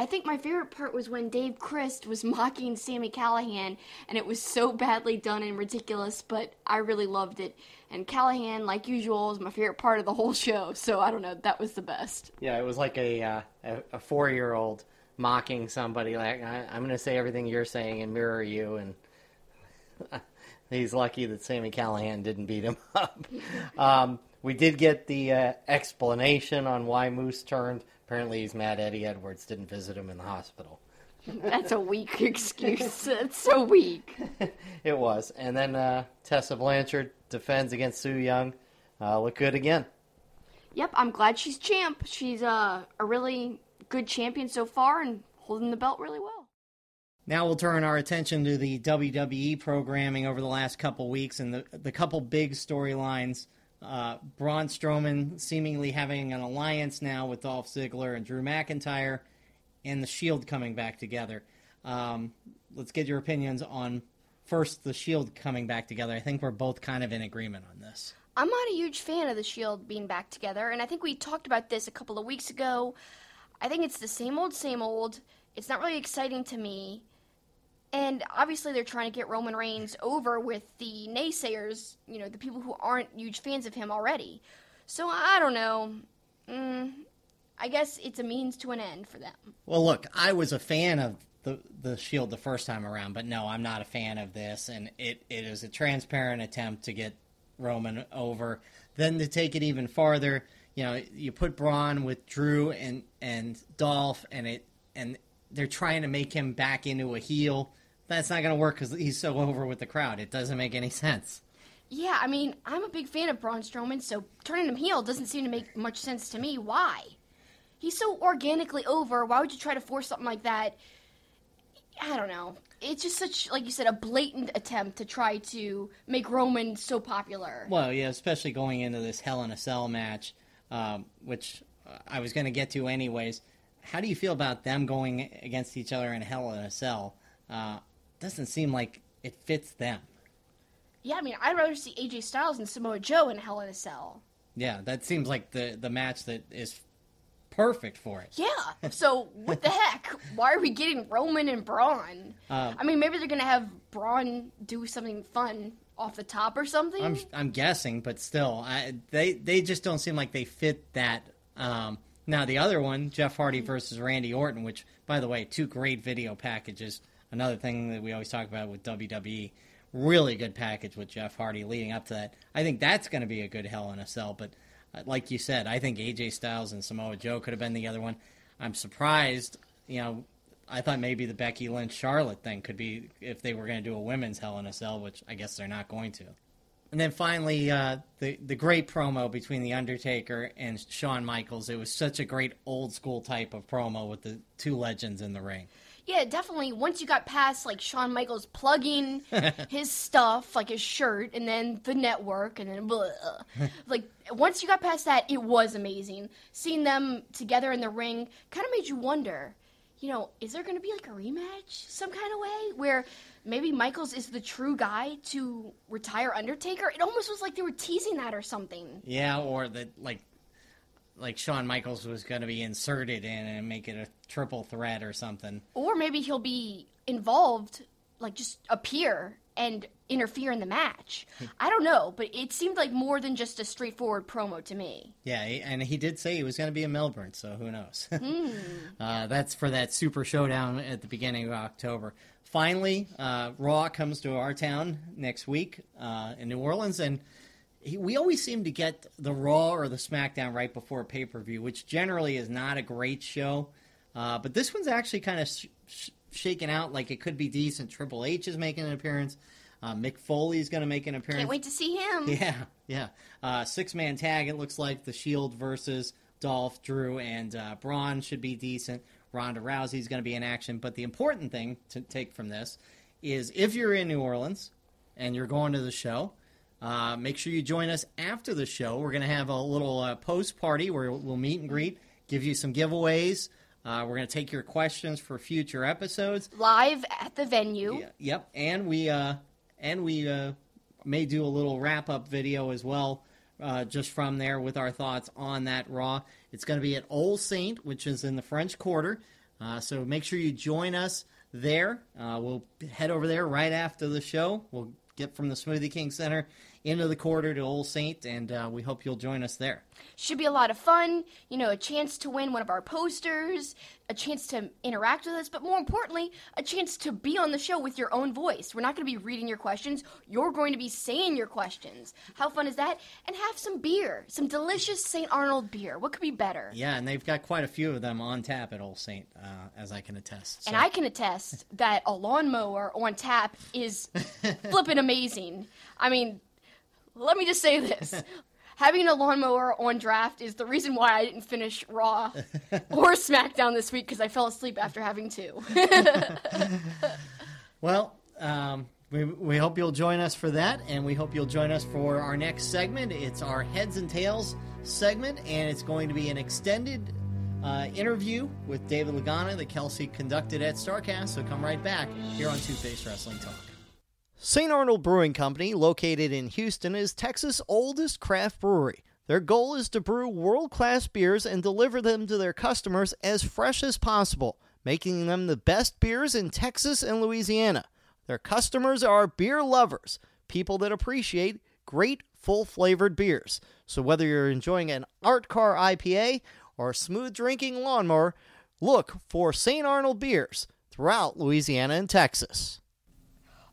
I think my favorite part was when Dave Crist was mocking Sami Callihan, and it was so badly done and ridiculous, but I really loved it. And Callihan, like usual, is my favorite part of the whole show, so I don't know, that was the best. Yeah, it was like a uh, a, a four year old mocking somebody. Like I, I'm going to say everything you're saying and mirror you, and he's lucky that Sami Callihan didn't beat him up. um, we did get the uh, explanation on why Moose turned. Apparently, he's mad Eddie Edwards didn't visit him in the hospital. That's a weak excuse. That's so weak. It was, and then uh, Tessa Blanchard defends against Su Yung. Uh, look good again. Yep, I'm glad she's champ. She's uh, a really good champion so far and holding the belt really well. Now we'll turn our attention to the WWE programming over the last couple weeks and the the couple big storylines. Uh, Braun Strowman seemingly having an alliance now with Dolph Ziggler and Drew McIntyre, and the Shield coming back together. Um, let's get your opinions on first the Shield coming back together. I think we're both kind of in agreement on this. I'm not a huge fan of the Shield being back together, and I think we talked about this a couple of weeks ago. I think it's the same old, same old. It's not really exciting to me. And obviously, they're trying to get Roman Reigns over with the naysayers, you know, the people who aren't huge fans of him already. So I don't know. Mm, I guess it's a means to an end for them. Well, look, I was a fan of the the Shield the first time around, but no, I'm not a fan of this, and it, it is a transparent attempt to get Roman over. Then to take it even farther, you know, you put Braun with Drew and and Dolph, and it and they're trying to make him back into a heel. That's not going to work because he's so over with the crowd. It doesn't make any sense. Yeah, I mean, I'm a big fan of Braun Strowman, so turning him heel doesn't seem to make much sense to me. Why? He's so organically over. Why would you try to force something like that? I don't know. It's just such, like you said, a blatant attempt to try to make Roman so popular. Well, yeah, especially going into this Hell in a Cell match, um, which uh, I was going to get to anyways. How do you feel about them going against each other in Hell in a Cell? Uh, doesn't seem like it fits them. Yeah, I mean, I'd rather see AJ Styles and Samoa Joe in Hell in a Cell. Yeah, that seems like the the match that is perfect for it. Yeah. So what the heck? Why are we getting Roman and Braun? Um, I mean, maybe they're gonna have Braun do something fun off the top or something. I'm I'm guessing, but still, I, they they just don't seem like they fit that. Um, now the other one, Jeff Hardy versus Randy Orton, which by the way, two great video packages. Another thing that we always talk about with WWE, really good package with Jeff Hardy leading up to that. I think that's going to be a good Hell in a Cell. But uh, like you said, I think AJ Styles and Samoa Joe could have been the other one. I'm surprised. You know, I thought maybe the Becky Lynch Charlotte thing could be if they were going to do a women's Hell in a Cell, which I guess they're not going to. And then finally, uh, the the great promo between the Undertaker and Shawn Michaels. It was such a great old school type of promo with the two legends in the ring. Yeah, definitely. Once you got past like Shawn Michaels plugging his stuff, like his shirt, and then the network, and then blah, like once you got past that, it was amazing. Seeing them together in the ring kind of made you wonder, you know, is there going to be like a rematch some kind of way where maybe Michaels is the true guy to retire Undertaker? It almost was like they were teasing that or something. Yeah, or that like like Shawn Michaels was going to be inserted in and make it a triple threat or something. Or maybe he'll be involved, like just appear and interfere in the match. I don't know, but it seemed like more than just a straightforward promo to me. Yeah, and he did say he was going to be in Melbourne, so who knows? uh, that's for that Super Showdown at the beginning of October. Finally, uh, Raw comes to our town next week uh, in New Orleans, and he, we always seem to get the Raw or the SmackDown right before pay per view, which generally is not a great show. Uh, but this one's actually kind of sh- sh- shaken out like it could be decent. Triple H is making an appearance. Uh, Mick is going to make an appearance. Can't wait to see him. Yeah, yeah. Uh, Six man tag. It looks like the Shield versus Dolph, Drew, and uh, Braun should be decent. Ronda Rousey is going to be in action. But the important thing to take from this is if you're in New Orleans and you're going to the show, uh, make sure you join us after the show. We're going to have a little uh, post party where we'll meet and greet, give you some giveaways. Uh, we're going to take your questions for future episodes. Live at the venue. Yeah, yep, and we uh, and we uh, may do a little wrap up video as well, uh, just from there with our thoughts on that Raw. It's going to be at Old Saint, which is in the French Quarter. Uh, so make sure you join us there. Uh, we'll head over there right after the show. We'll get from the Smoothie King Center into the quarter to Old Saint, and uh, we hope you'll join us there. Should be a lot of fun. You know, a chance to win one of our posters, a chance to interact with us, but more importantly, a chance to be on the show with your own voice. We're not going to be reading your questions, you're going to be saying your questions. How fun is that? And have some beer, some delicious St. Arnold beer. What could be better? Yeah, and they've got quite a few of them on tap at Old Saint, uh, as I can attest. And I can attest that a lawnmower on tap is flipping amazing. I mean, let me just say this. Having a lawnmower on draft is the reason why I didn't finish Raw or SmackDown this week because I fell asleep after having two. Well, um, we, we hope you'll join us for that, and we hope you'll join us for our next segment. It's our Heads and Tails segment, and it's going to be an extended uh, interview with David Lagana that Kelsey conducted at Starrcast. So come right back here on Two Face Wrestling Talk. St. Arnold Brewing Company, located in Houston, is Texas' oldest craft brewery. Their goal is to brew world class beers and deliver them to their customers as fresh as possible, making them the best beers in Texas and Louisiana. Their customers are beer lovers, people that appreciate great full flavored beers. So whether you're enjoying an art car IPA or a smooth drinking lawnmower, look for St. Arnold beers throughout Louisiana and Texas.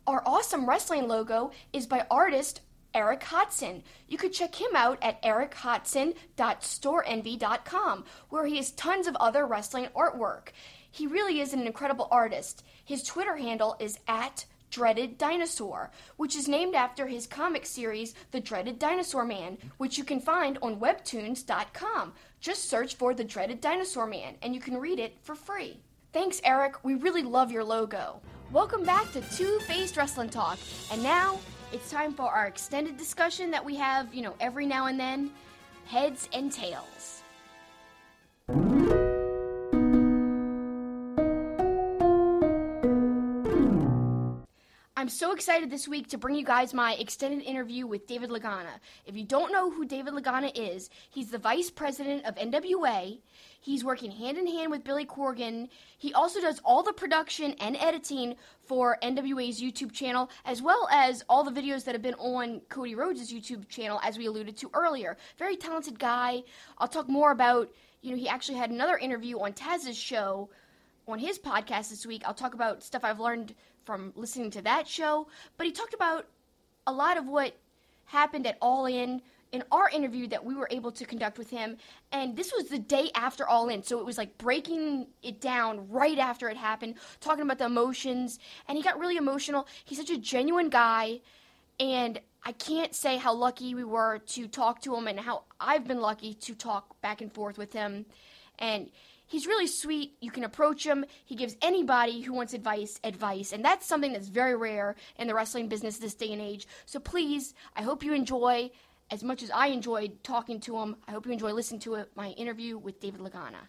Our awesome wrestling logo is by artist Eric Hodson. You could check him out at erichodson.storeenvy.com, where he has tons of other wrestling artwork. He really is an incredible artist. His Twitter handle is at Dreaded Dinosaur, which is named after his comic series, The Dreaded Dinosaur Man, which you can find on webtoons.com. Just search for The Dreaded Dinosaur Man, and you can read it for free. Thanks, Eric. We really love your logo. Welcome back to Two Faced Wrestling Talk. And now it's time for our extended discussion that we have, you know, every now and then heads and tails. I'm so excited this week to bring you guys my extended interview with David Lagana. If you don't know who David Lagana is, he's the vice president of NWA. He's working hand in hand with Billy Corgan. He also does all the production and editing for NWA's YouTube channel, as well as all the videos that have been on Cody Rhodes' YouTube channel, as we alluded to earlier. Very talented guy. I'll talk more about, you know, he actually had another interview on Taz's show on his podcast this week. I'll talk about stuff I've learned from listening to that show. But he talked about a lot of what happened at All In in our interview that we were able to conduct with him. And this was the day after All In. So it was like breaking it down right after it happened, talking about the emotions. And he got really emotional. He's such a genuine guy. And I can't say how lucky we were to talk to him and how I've been lucky to talk back and forth with him. And he's really sweet. You can approach him. He gives anybody who wants advice advice, and that's something that's very rare in the wrestling business this day and age. So please, I hope you enjoy as much as I enjoyed talking to him. I hope you enjoy listening to it, my interview with David Lagana.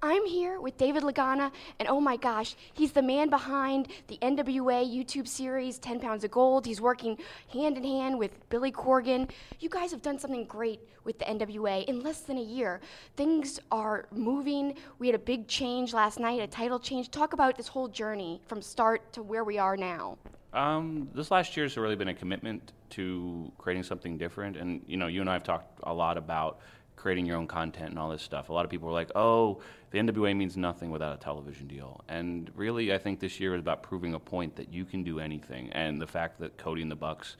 I'm here with David Lagana, and oh my gosh, he's the man behind the NWA YouTube series 10 Pounds of Gold. He's working hand in hand with Billy Corgan. You guys have done something great with the NWA in less than a year. Things are moving. We had a big change last night, a title change. Talk about this whole journey from start to where we are now. Um, this last year has really been a commitment to creating something different, and you know, you and I have talked a lot about creating your own content and all this stuff. A lot of people were like, "Oh, the NWA means nothing without a television deal," and really, I think this year is about proving a point that you can do anything. And the fact that Cody and the Bucks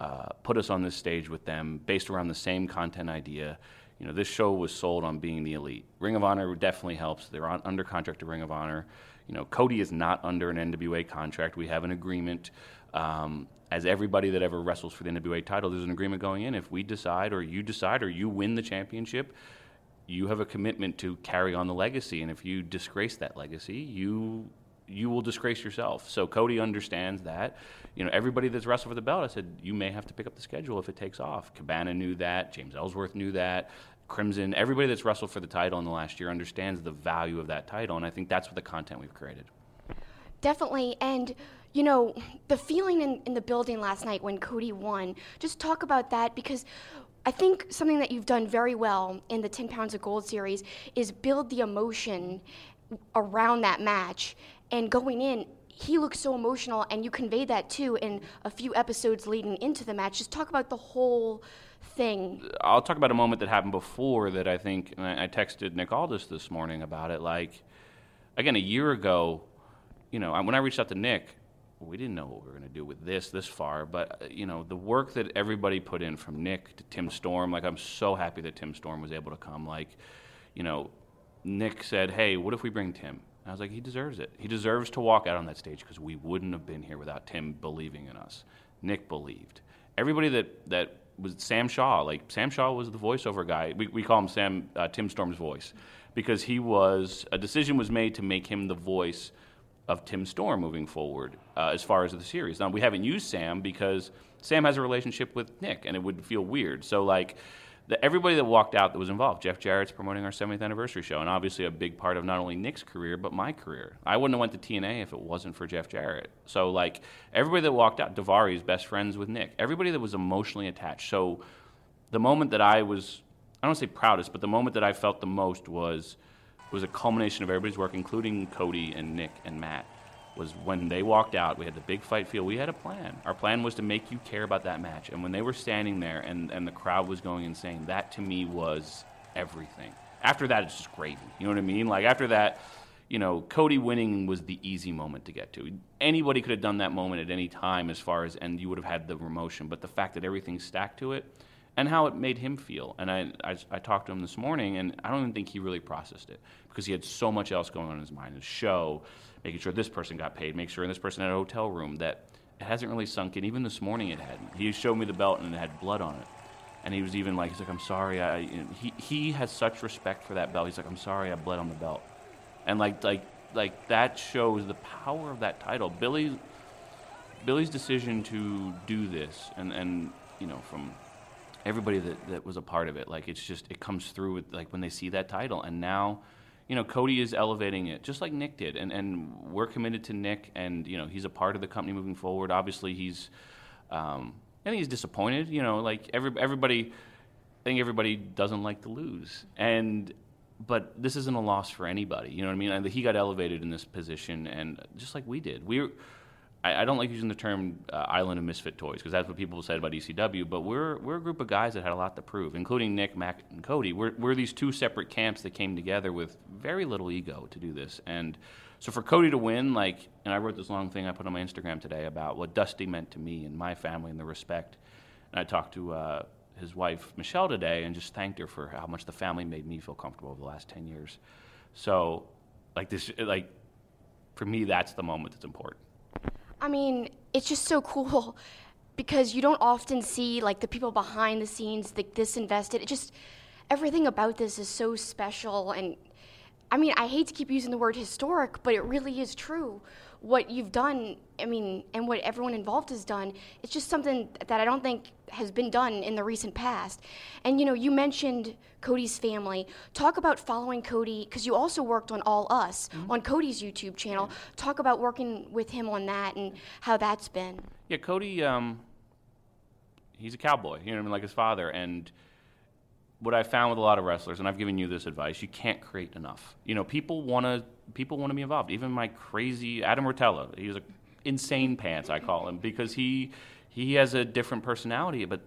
uh, put us on this stage with them based around the same content idea. You know, this show was sold on being the elite. Ring of Honor definitely helps. They're on, under contract to Ring of Honor. You know, Cody is not under an NWA contract. We have an agreement. Um, as everybody that ever wrestles for the NWA title, there's an agreement going in. If we decide, or you decide, or you win the championship, you have a commitment to carry on the legacy. And if you disgrace that legacy, you you will disgrace yourself. So Cody understands that. You know, everybody that's wrestled for the belt, I said, you may have to pick up the schedule if it takes off. Cabana knew that. James Ellsworth knew that. Crimson, everybody that's wrestled for the title in the last year understands the value of that title, and I think that's what the content we've created. Definitely, and you know, the feeling in, in the building last night when Cody won, just talk about that because I think something that you've done very well in the 10 Pounds of Gold series is build the emotion around that match. And going in, he looked so emotional, and you conveyed that too in a few episodes leading into the match. Just talk about the whole thing. I'll talk about a moment that happened before that I think, and I texted Nick Aldis this morning about it. Like, again, a year ago, you know, when I reached out to Nick, we didn't know what we were going to do with this this far, but uh, you know the work that everybody put in from Nick to Tim Storm. Like I'm so happy that Tim Storm was able to come. Like, you know, Nick said, "Hey, what if we bring Tim?" And I was like, "He deserves it. He deserves to walk out on that stage because we wouldn't have been here without Tim believing in us." Nick believed. Everybody that that was Sam Shaw. Like Sam Shaw was the voiceover guy. We we call him Sam uh, Tim Storm's voice because he was a decision was made to make him the voice of Tim Storm moving forward uh, as far as the series. Now we haven't used Sam because Sam has a relationship with Nick, and it would feel weird. So like. The, everybody that walked out that was involved. Jeff Jarrett's promoting our 70th anniversary show, and obviously a big part of not only Nick's career but my career. I wouldn't have went to TNA if it wasn't for Jeff Jarrett. So like everybody that walked out, Daivari best friends with Nick. Everybody that was emotionally attached. So the moment that I was, I don't say proudest, but the moment that I felt the most was was a culmination of everybody's work, including Cody and Nick and Matt. Was when they walked out, we had the big fight feel. We had a plan. Our plan was to make you care about that match. And when they were standing there and, and the crowd was going insane, that to me was everything. After that, it's just gravy. You know what I mean? Like after that, you know, Cody winning was the easy moment to get to. Anybody could have done that moment at any time, as far as, and you would have had the emotion. But the fact that everything stacked to it, and how it made him feel. And I, I, I, talked to him this morning, and I don't even think he really processed it because he had so much else going on in his mind his show, making sure this person got paid, making sure this person had a hotel room that it hasn't really sunk in. Even this morning, it hadn't. He showed me the belt, and it had blood on it. And he was even like, he's like, I'm sorry. I, you know, he, he has such respect for that belt. He's like, I'm sorry I bled on the belt. And like, like, like that shows the power of that title. Billy, Billy's decision to do this, and, and you know, from everybody that, that was a part of it. Like it's just it comes through with like when they see that title, and now, you know, Cody is elevating it just like Nick did, and and we're committed to Nick, and you know he's a part of the company moving forward. Obviously, he's, um, I think he's disappointed. You know, like every everybody, I think everybody doesn't like to lose, and but this isn't a loss for anybody. You know what I mean? He got elevated in this position, and just like we did, we. I, I don't like using the term uh, island of misfit toys because that's what people said about ECW. But we're we're a group of guys that had a lot to prove, including Nick, Mac, and Cody. We're we're these two separate camps that came together with very little ego to do this. And so for Cody to win, like, and I wrote this long thing I put on my Instagram today about what Dusty meant to me and my family and the respect. And I talked to. Uh, his wife Michelle today and just thanked her for how much the family made me feel comfortable over the last 10 years. So like this like for me that's the moment that's important. I mean, it's just so cool because you don't often see like the people behind the scenes like this invested. It just everything about this is so special and I mean, I hate to keep using the word historic, but it really is true. What you've done, I mean, and what everyone involved has done, it's just something that I don't think has been done in the recent past. And you know, you mentioned Cody's family. Talk about following Cody, because you also worked on All Us mm-hmm. on Cody's YouTube channel. Talk about working with him on that and how that's been. Yeah, Cody, um, he's a cowboy, you know what I mean, like his father. And what I found with a lot of wrestlers, and I've given you this advice, you can't create enough. You know, people want to people want to be involved. Even my crazy Adam Rotella, he's a insane pants I call him because he he has a different personality, but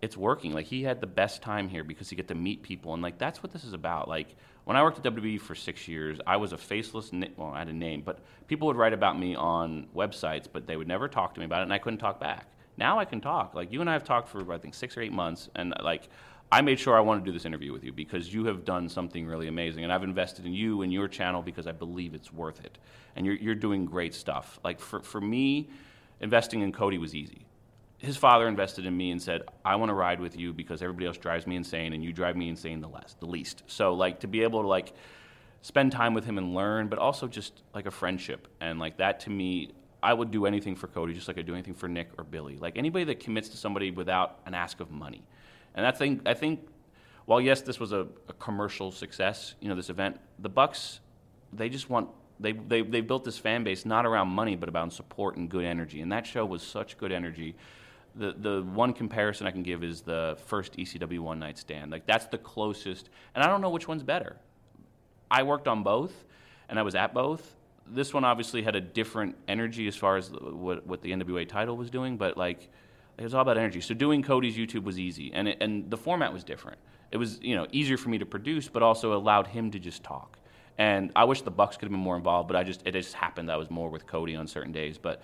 it's working. Like he had the best time here because he get to meet people, and like that's what this is about. Like when I worked at WWE for six years, I was a faceless. Well, I had a name, but people would write about me on websites, but they would never talk to me about it, and I couldn't talk back. Now I can talk. Like you and I have talked for I think six or eight months, and like I made sure I want to do this interview with you because you have done something really amazing, and I've invested in you and your channel because I believe it's worth it, and you're you're doing great stuff. Like for for me, investing in Cody was easy. His father invested in me and said, "I want to ride with you because everybody else drives me insane, and you drive me insane the less, the least." So like to be able to like spend time with him and learn, but also just like a friendship. And like that to me, I would do anything for Cody, just like I do anything for Nick or Billy. Like anybody that commits to somebody without an ask of money. And that thing, I think, while yes, this was a, a commercial success, you know, this event, the Bucks, they just want they, they they built this fan base not around money but about support and good energy. And that show was such good energy. The the one comparison I can give is the first ECW One Night Stand. Like that's the closest, and I don't know which one's better. I worked on both, and I was at both. This one obviously had a different energy as far as what, what the NWA title was doing, but like it was all about energy. So doing Cody's YouTube was easy, and it, and the format was different. It was you know easier for me to produce, but also allowed him to just talk. And I wish the Bucks could have been more involved, but I just it just happened that I was more with Cody on certain days, but.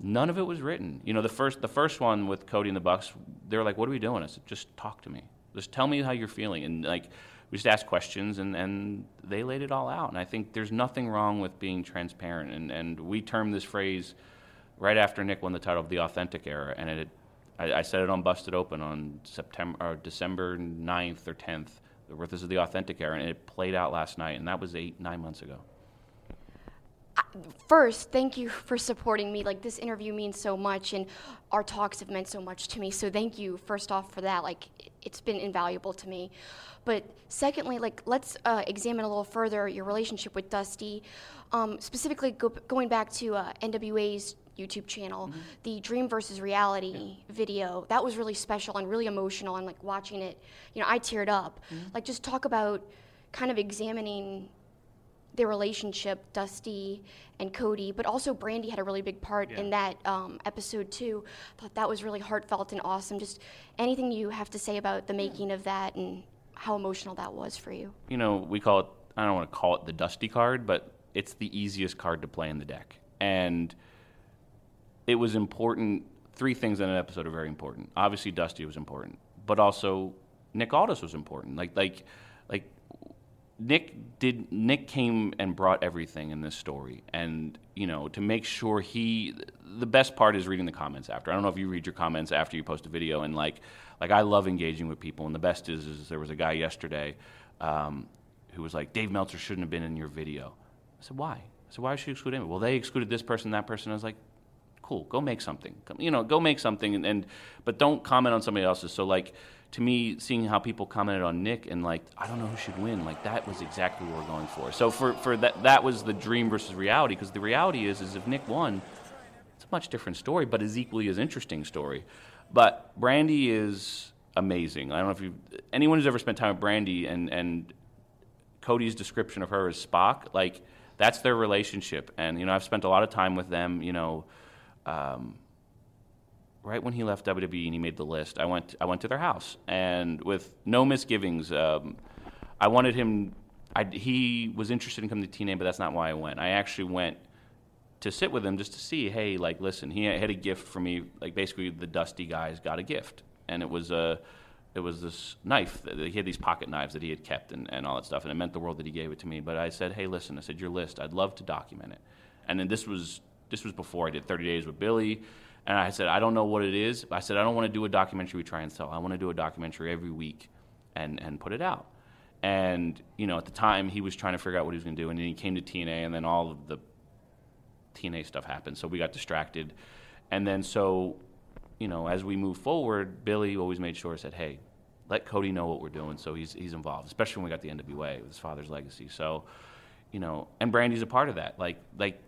None of it was written. You know, the first the first one with Cody and the Bucks, they were like, "What are we doing?" I said, "Just talk to me. Just tell me how you're feeling." And like, we just asked questions and, and they laid it all out. And I think there's nothing wrong with being transparent. And, and we termed this phrase right after Nick won the title of the authentic era. And it, I, I said it on Busted Open on September or December 9th or 10th. This is the authentic era. And it played out last night. And that was eight, nine months ago first, thank you for supporting me. Like this interview means so much, and our talks have meant so much to me. So thank you, first off, for that. Like it's been invaluable to me. But secondly, like let's uh, examine a little further your relationship with Dusty, um, specifically go, going back to uh, NWA's YouTube channel, mm-hmm. the Dream versus Reality yeah. video. That was really special and really emotional. And like watching it, you know, I teared up. Mm-hmm. Like just talk about kind of examining their relationship, Dusty and Cody, but also Brandi had a really big part yeah. in that um, episode too. I thought that was really heartfelt and awesome. Just anything you have to say about the making of that and how emotional that was for you. You know, we call it. I don't want to call it the Dusty card, but it's the easiest card to play in the deck, and it was important. Three things in an episode are very important. Obviously, Dusty was important, but also Nick Aldis was important. Like, like, like Nick did Nick came and brought everything in this story, and you know to make sure he. The best part is reading the comments after. I don't know if you read your comments after you post a video, and like, like I love engaging with people, and the best is is there was a guy yesterday um, who was like, Dave Meltzer shouldn't have been in your video. I said, why? I said, why should you exclude him? Well, they excluded this person, that person. I was like, cool, go make something. You know, go make something, and, and but don't comment on somebody else's. So like to me, seeing how people commented on Nick and like, I don't know who should win, like that was exactly what we're going for. So for, for that, that was the dream versus reality because the reality is, is if Nick won, it's a much different story, but is equally as interesting story. But Brandi is amazing. I don't know if you anyone who's ever spent time with Brandi and and Cody's description of her as Spock, like that's their relationship. And you know, I've spent a lot of time with them. You know. Um, right when he left WWE and he made the list, I went I went to their house and with no misgivings, um, I wanted him. I, he was interested in coming to TNA, but that's not why I went. I actually went to sit with him just to see, hey, like, listen, he had a gift for me. Like, basically, the Dusty guys got a gift, and it was a, it was this knife. He had these pocket knives that he had kept and, and all that stuff, and it meant the world that he gave it to me. But I said, hey, listen, I said your list. I'd love to document it. And then this was this was before I did 30 days with Billy. And I said, I don't know what it is. I said, I don't want to do a documentary we try and sell. I want to do a documentary every week and, and put it out. And, you know, at the time, he was trying to figure out what he was going to do. And then he came to TNA, and then all of the TNA stuff happened. So we got distracted. And then, so, you know, as we move forward, Billy always made sure, said, hey, let Cody know what we're doing. So he's, he's involved, especially when we got the NWA with his father's legacy. So, you know, and Brandi's a part of that. Like, like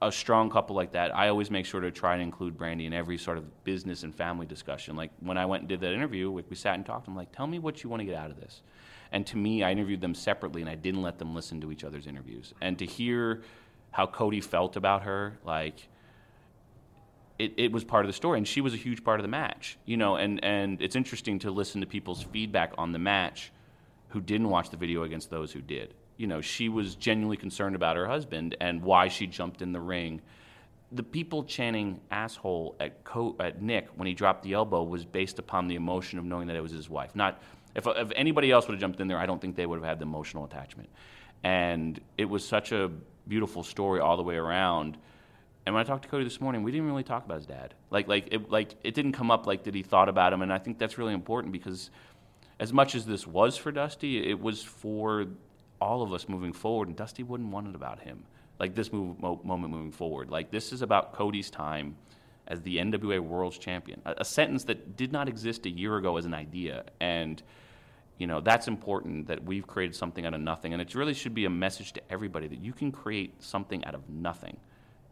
a strong couple like that, I always make sure to try and include Brandi in every sort of business and family discussion. Like when I went and did that interview, we, we sat and talked. I'm like, tell me what you want to get out of this. And to me, I interviewed them separately, and I didn't let them listen to each other's interviews. And to hear how Cody felt about her, like it, it was part of the story, and she was a huge part of the match. You know, and and it's interesting to listen to people's feedback on the match who didn't watch the video against those who did you know, she was genuinely concerned about her husband and why she jumped in the ring. the people chanting asshole at, Co- at Nick when he dropped the elbow was based upon the emotion of knowing that it was his wife. Not if, if anybody else would have jumped in there, I don't think they would have had the emotional attachment. And it was such a beautiful story all the way around. And when I talked to Cody this morning, we didn't really talk about his dad. Like, like, it, like it didn't come up like that he thought about him. And I think that's really important because as much as this was for Dusty, it was for all of us moving forward. And Dusty wouldn't want it about him like this move, mo- moment moving forward. Like this is about Cody's time as the NWA World's Champion. A, a, sentence that did not exist a year ago as an idea, and you know that's important that we've created something out of nothing, and it really should be a message to everybody that you can create something out of nothing.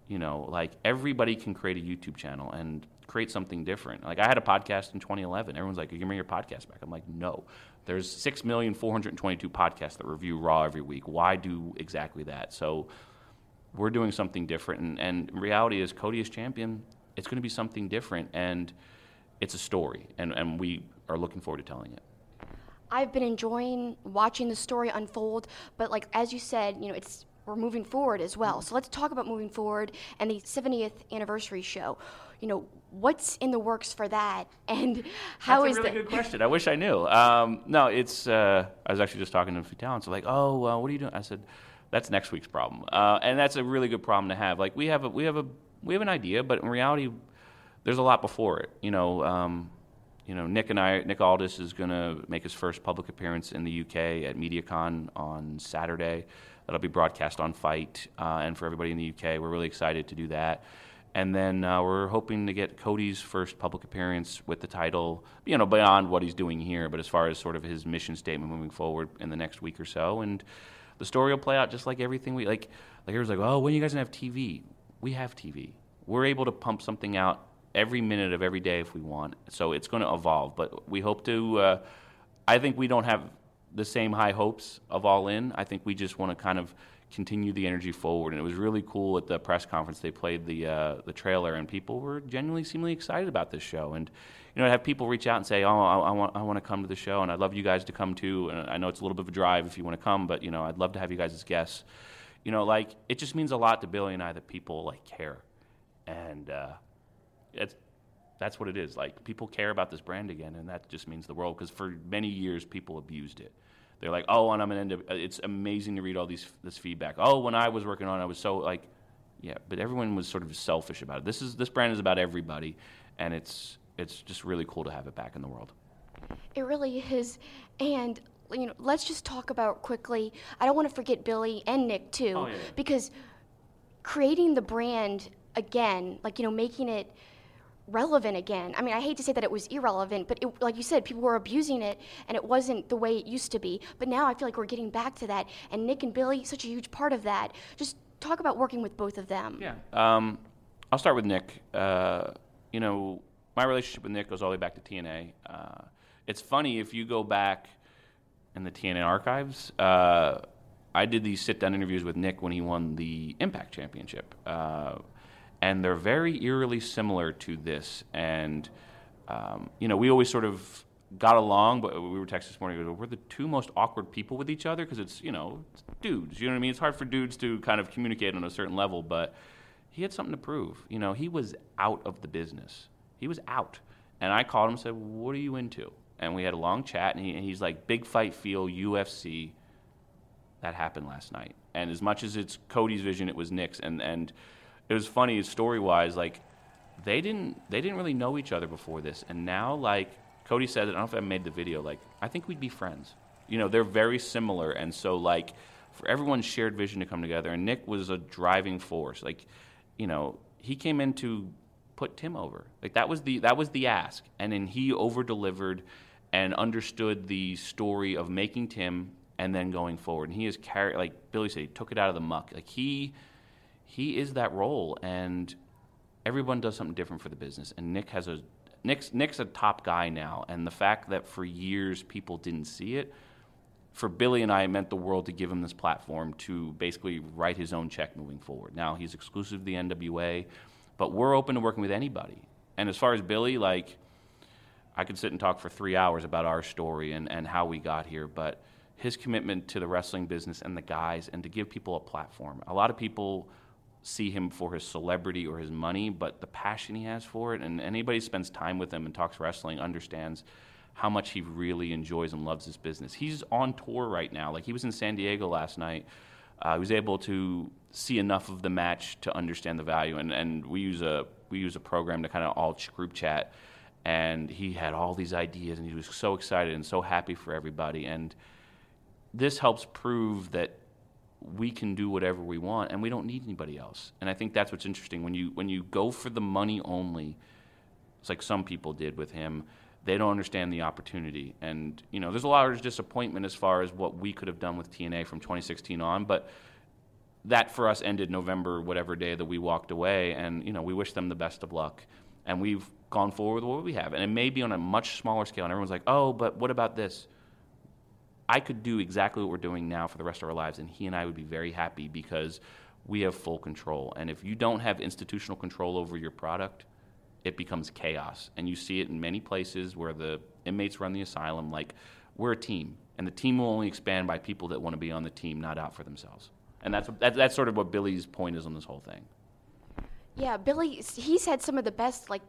You know, like everybody can create a YouTube channel and create something different. Like I had a podcast in 2011. Everyone's like, "You can bring your podcast back." I'm like, "No." There's 6,422 podcasts that review Raw every week. Why do exactly that? So we're doing something different. And, and reality is, Cody is champion. It's going to be something different, and it's a story, and, and we are looking forward to telling it. I've been enjoying watching the story unfold, but like as you said, you know, it's we're moving forward as well. So let's talk about moving forward and the 70th anniversary show. You know, what's in the works for that, and how That's is a really the- good question. I wish I knew. Um, no, it's. Uh, I was actually just talking to a few talents. Like, oh, uh, what are you doing? I said, that's next week's problem, uh, and that's a really good problem to have. Like we have a we have a we have an idea, but in reality, there's a lot before it. You know, um, you know, Nick and I, Nick Aldis is going to make his first public appearance in the UK at MediaCon on Saturday. That'll be broadcast on FITE, uh, and for everybody in the UK, we're really excited to do that. And then uh, we're hoping to get Cody's first public appearance with the title, you know, beyond what he's doing here, but as far as sort of his mission statement moving forward in the next week or so, and the story will play out just like everything we like. Like everyone's like, oh, when are you guys gonna have TV? We have TV. We're able to pump something out every minute of every day if we want. So it's going to evolve. But we hope to. Uh, I think we don't have the same high hopes of All In. I think we just want to kind of continue the energy forward. And it was really cool at the press conference. They played the uh, the trailer, and people were genuinely seemingly excited about this show. And you know, have people reach out and say, "Oh, I, I, want, I want to come to the show, and I'd love you guys to come too." And I know it's a little bit of a drive if you want to come, but you know, I'd love to have you guys as guests. You know, like it just means a lot to Billy and I that people like care, and uh, it's that's what it is. Like people care about this brand again, and that just means the world. Because for many years, people abused it. They're like, "Oh, and I'm an end of." Uh, it's amazing to read all these this feedback. Oh, when I was working on, it, I was so like, yeah, but everyone was sort of selfish about it. This is this brand is about everybody, and it's it's just really cool to have it back in the world. It really is. And you know, let's just talk about quickly. I don't want to forget Billy and Nick too, Oh, yeah. because creating the brand again, like you know, making it relevant again. I mean, I hate to say that it was irrelevant, but it, like you said, people were abusing it, and it wasn't the way it used to be. But now I feel like we're getting back to that, and Nick and Billy, such a huge part of that. Just talk about working with both of them. Yeah. Um, I'll start with Nick. Uh, you know, my relationship with Nick goes all the way back to TNA. Uh, it's funny if you go back in the TNA archives. Uh, I did these sit-down interviews with Nick when he won the Impact Championship, uh, and they're very eerily similar to this. And um, you know, we always sort of got along, but we were texting this morning. We we're the two most awkward people with each other because it's you know it's dudes. You know what I mean? It's hard for dudes to kind of communicate on a certain level, but he had something to prove. You know, he was out of the business. He was out, and I called him and said, "What are you into?" And we had a long chat, and, he, and he's like, "Big fight feel UFC." That happened last night, and as much as it's Cody's vision, it was Nick's, and and it was funny story wise, like they didn't they didn't really know each other before this, and now like Cody said, I don't know if I made the video, like I think we'd be friends. You know, they're very similar, and so like for everyone's shared vision to come together, and Nick was a driving force. Like, you know, he came in to put Tim over. Like that was the that was the ask, and then he over delivered and understood the story of making Tim and then going forward. And he is carried like Billy said, he took it out of the muck. Like he he is that role, and everyone does something different for the business. And Nick has a Nick's Nick's a top guy now, and the fact that for years people didn't see it. For Billy and I, it meant the world to give him this platform to basically write his own check moving forward. Now he's exclusive to the NWA, but we're open to working with anybody. And as far as Billy, like, I could sit and talk for three hours about our story and, and how we got here, but his commitment to the wrestling business and the guys and to give people a platform. A lot of people see him for his celebrity or his money, but the passion he has for it. And anybody spends time with him and talks wrestling understands how much he really enjoys and loves his business. He's on tour right now. Like he was in San Diego last night. Uh, he was able to see enough of the match to understand the value. And, and we use a we use a program to kind of all group chat. And he had all these ideas, and he was so excited and so happy for everybody. And this helps prove that we can do whatever we want and we don't need anybody else. And I think that's what's interesting when you when you go for the money only, it's like some people did with him. They don't understand the opportunity, and you know, there's a lot of disappointment as far as what we could have done with TNA from 2016 on. But that for us ended November, whatever day that we walked away, and you know, we wish them the best of luck. And we've gone forward with what we have, and it may be on a much smaller scale. And everyone's like, "Oh, but what about this?" I could do exactly what we're doing now for the rest of our lives, and he and I would be very happy because we have full control. And if you don't have institutional control over your product, it becomes chaos. And you see it in many places where the inmates run the asylum. Like, we're a team, and the team will only expand by people that want to be on the team, not out for themselves. And that's, that, that's sort of what Billy's point is on this whole thing. Yeah, Billy, he's had some of the best, like,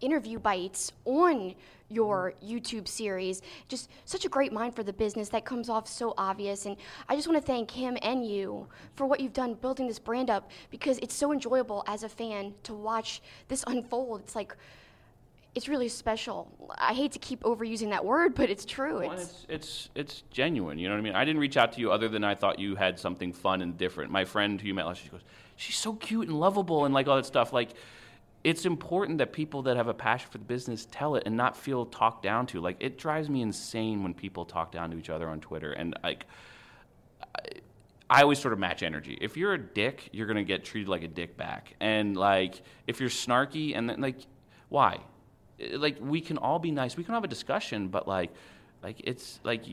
interview bites on your YouTube series. Just such a great mind for the business that comes off so obvious. And I just want to thank him and you for what you've done building this brand up because it's so enjoyable as a fan to watch this unfold. It's like, it's really special. I hate to keep overusing that word, but it's true. Well, it's, it's it's genuine. You know what I mean? I didn't reach out to you other than I thought you had something fun and different. My friend who you met last, she goes, "She's so cute and lovable and like all that stuff." Like, it's important that people that have a passion for the business tell it and not feel talked down to. Like it drives me insane when people talk down to each other on Twitter and like I always sort of match energy. If you're a dick, you're gonna get treated like a dick back. And like if you're snarky and then like why? Like we can all be nice. We can have a discussion, but like like it's like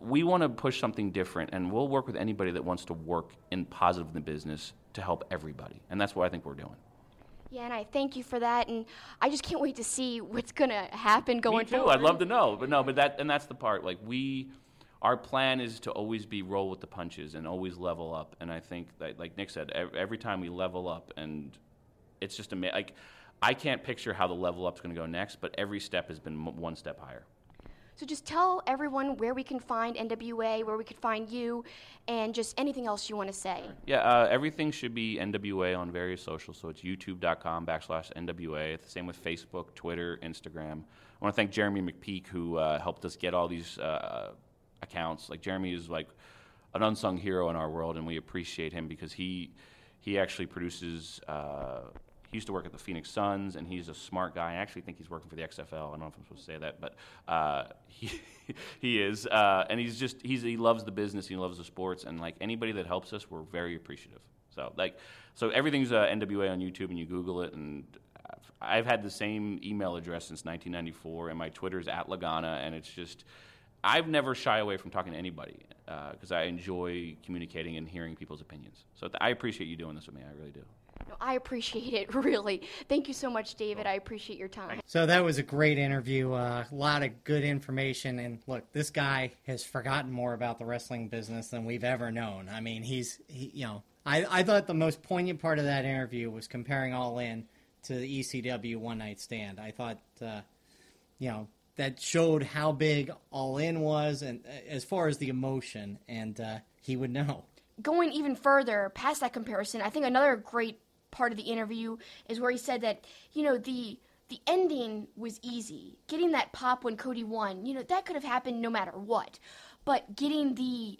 we want to push something different and we'll work with anybody that wants to work in positive in the business to help everybody. And that's what I think we're doing. Yeah, and I thank you for that, and I just can't wait to see what's gonna happen going Me too. forward. I'd love to know, but no, but that and that's the part. Like we, our plan is to always be roll with the punches and always level up. And I think that, like Nick said, every time we level up, and it's just amazing. Like I can't picture how the level up's going to go next, but every step has been one step higher. So just tell everyone where we can find NWA, where we can find you, and just anything else you want to say. Yeah, uh, everything should be NWA on various socials. So it's youtube.com backslash NWA. It's the same with Facebook, Twitter, Instagram. I want to thank Jeremy McPeak who uh, helped us get all these uh, accounts. Like Jeremy is like an unsung hero in our world, and we appreciate him because he he actually produces uh, he used to work at the Phoenix Suns, and he's a smart guy. I actually think he's working for the XFL. I don't know if I'm supposed to say that, but uh, he he is, uh, and he's just he's he loves the business, he loves the sports, and like anybody that helps us, we're very appreciative. So like so everything's uh, NWA on YouTube, and you Google it, and I've had the same email address since 1994, and my Twitter's at Lagana, and it's just. I've never shy away from talking to anybody because uh, I enjoy communicating and hearing people's opinions. So th- I appreciate you doing this with me. I really do. No, I appreciate it, really. Thank you so much, David. I appreciate your time. So that was a great interview. Uh, a lot of good information. And look, this guy has forgotten more about the wrestling business than we've ever known. I mean, he's, he, you know, I, I thought the most poignant part of that interview was comparing All In to the ECW One Night Stand. I thought, uh, you know, that showed how big All In was, and uh, as far as the emotion, and uh, he would know. Going even further past that comparison, I think another great part of the interview is where he said that you know the the ending was easy. Getting that pop when Cody won, you know, that could have happened no matter what. But getting the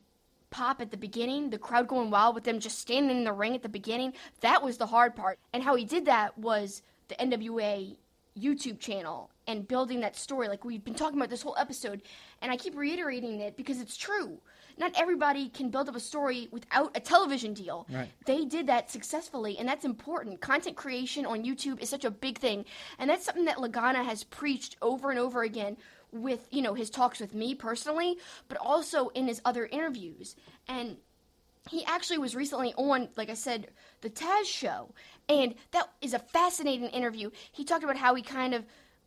pop at the beginning, the crowd going wild with them just standing in the ring at the beginning, that was the hard part. And how he did that was the NWA YouTube channel and building that story like we've been talking about this whole episode. And I keep reiterating it because it's true not everybody can build up a story without a television deal. Right. They did that successfully, and that's important. Content creation on YouTube is such a big thing, and that's something that Lagana has preached over and over again with you know his talks with me personally, but also in his other interviews. And he actually was recently on, like I said, the Taz show, and that is a fascinating interview. He talked about how he kind of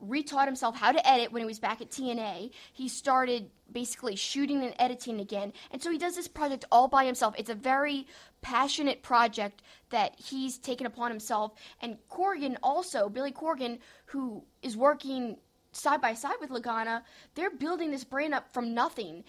retaught himself how to edit when he was back at TNA. He started basically shooting and editing again. And so he does this project all by himself. It's a very passionate project that he's taken upon himself. And Corgan also, Billy Corgan, who is working side by side with Lagana, they're building this brand up from nothing.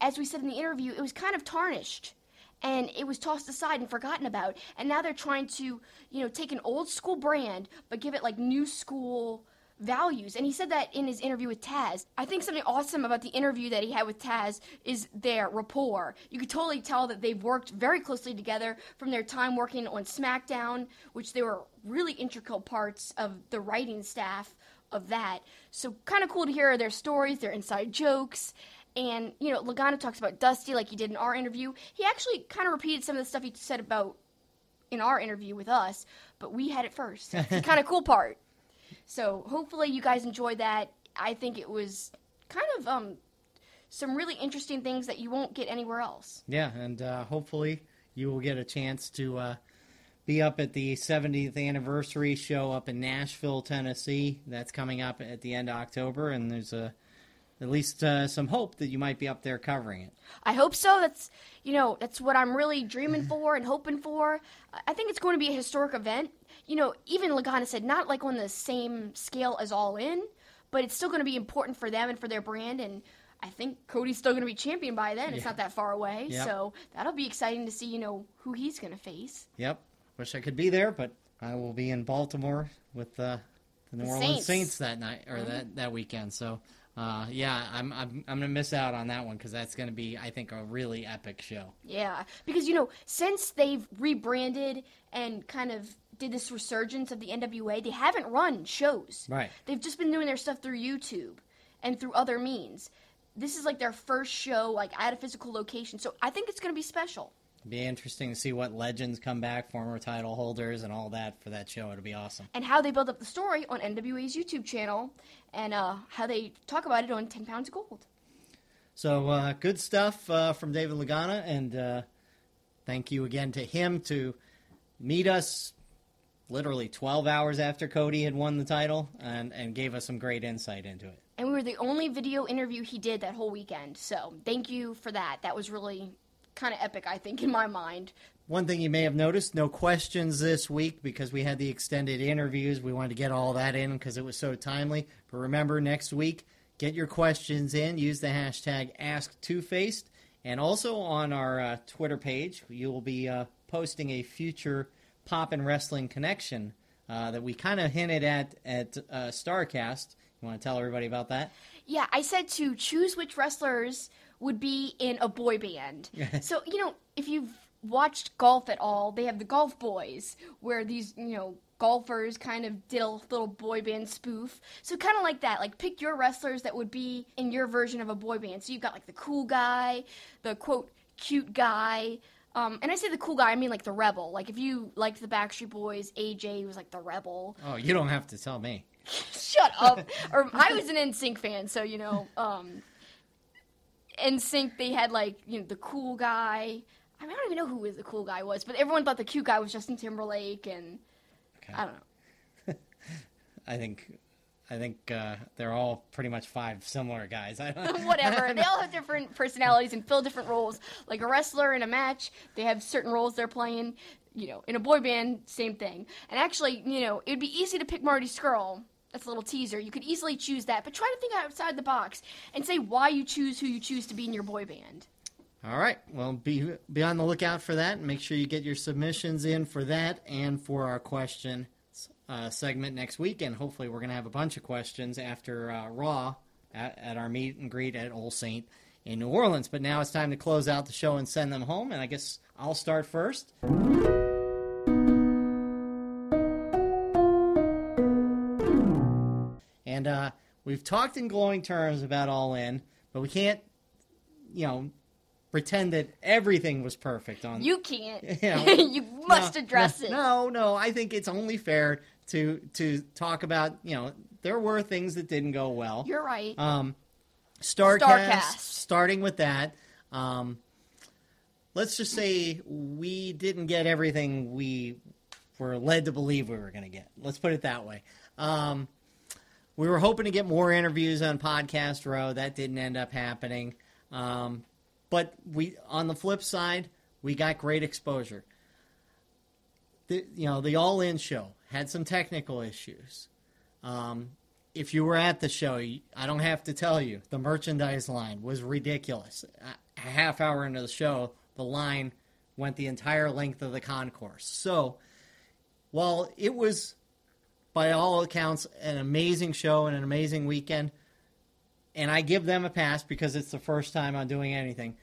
As we said in the interview, it was kind of tarnished and it was tossed aside and forgotten about. And now they're trying to, you know, take an old school brand but give it like new school values. And he said that in his interview with Taz. I think something awesome about the interview that he had with Taz is their rapport. You could totally tell that they've worked very closely together from their time working on SmackDown, which they were really integral parts of the writing staff of that. So kind of cool to hear their stories, their inside jokes. And, you know, Lagana talks about Dusty like he did in our interview. He actually kind of repeated some of the stuff he said about in our interview with us, but we had it first. It's the kind of cool part. So hopefully you guys enjoyed that. I think it was kind of um, some really interesting things that you won't get anywhere else. Yeah, and uh, hopefully you will get a chance to uh, be up at the 70th anniversary show up in Nashville, Tennessee. That's coming up at the end of October, and there's a at least uh, some hope that you might be up there covering it. I hope so. That's you know that's what I'm really dreaming for and hoping for. I think it's going to be a historic event. You know, even Lagana said not like on the same scale as All In, but it's still going to be important for them and for their brand. And I think Cody's still going to be champion by then. It's not that far away, Yep. so that'll be exciting to see. You know who he's going to face. Yep. Wish I could be there, but I will be in Baltimore with uh, the New The Orleans Saints. Mm-hmm. Saints, that night or that that weekend. So. Uh, yeah, I'm, I'm I'm gonna miss out on that one because that's gonna be I think a really epic show. Yeah, because you know, since they've rebranded and kind of did this resurgence of the NWA, they haven't run shows. Right. They've just been doing their stuff through YouTube and through other means. This is like their first show, like at a physical location. So I think it's going to be special. Be interesting to see what legends come back, former title holders, and all that for that show. It'll be awesome. And how they build up the story on NWA's YouTube channel and uh, how they talk about it on 10 Pounds of Gold. So uh, good stuff uh, from David Lagana, and uh, thank you again to him to meet us literally 12 hours after Cody had won the title and, and gave us some great insight into it. And we were the only video interview he did that whole weekend. So thank you for that. That was really kind of epic, I think, in my mind. One thing you may have noticed, no questions this week because we had the extended interviews. We wanted to get all that in because it was so timely. But remember, next week, get your questions in. Use the hashtag AskTwoFaced. And also on our uh, Twitter page, you will be uh, posting a future Pop and Wrestling connection uh, that we kind of hinted at at uh, Starrcast. You want to tell everybody about that? Yeah, I said to choose which wrestlers would be in a boy band. so, you know, if you've watched golf at all, they have the Golf Boys, where these, you know, golfers kind of did a little boy band spoof. So, kind of like that. Like, pick your wrestlers that would be in your version of a boy band. So, you've got like the cool guy, the quote, cute guy. Um, and I say the cool guy, I mean like the rebel. Like, if you liked the Backstreet Boys, AJ was like the rebel. Oh, you don't have to tell me. Shut up. or I was an NSYNC fan, so you know, um NSYNC they had like, you know, the cool guy. I mean, I don't even know who the cool guy was, but everyone thought the cute guy was Justin Timberlake and Okay. I don't know. I think, I think uh, they're all pretty much five similar guys. I don't, Whatever. they all have different personalities and fill different roles. Like a wrestler in a match, they have certain roles they're playing. You know, in a boy band, same thing. And actually, you know, it would be easy to pick Marty Scurll. That's a little teaser. You could easily choose that, but try to think outside the box and say why you choose who you choose to be in your boy band. All right. Well, be be on the lookout for that. and Make sure you get your submissions in for that and for our question uh, segment next week. And hopefully, we're going to have a bunch of questions after uh, Raw at, at our meet and greet at Old Saint in New Orleans. But now it's time to close out the show and send them home. And I guess I'll start first. We've talked in glowing terms about All In, but we can't, you know, pretend that everything was perfect on. You can't. You know, you must no, address no, it. No, no, I think it's only fair to to talk about. You know, there were things that didn't go well. You're right. Um, Starrcast, Starrcast. starting with that. Um, let's just say we didn't get everything we were led to believe we were going to get. Let's put it that way. Um, we were hoping to get more interviews on Podcast Row. That didn't end up happening. Um, but we, on the flip side, we got great exposure. The, you know, the All In show had some technical issues. Um, if you were at the show, I don't have to tell you, the merchandise line was ridiculous. A a half hour into the show, the line went the entire length of the concourse. So, while it was, by all accounts, an amazing show and an amazing weekend, and I give them a pass because it's the first time I'm doing anything,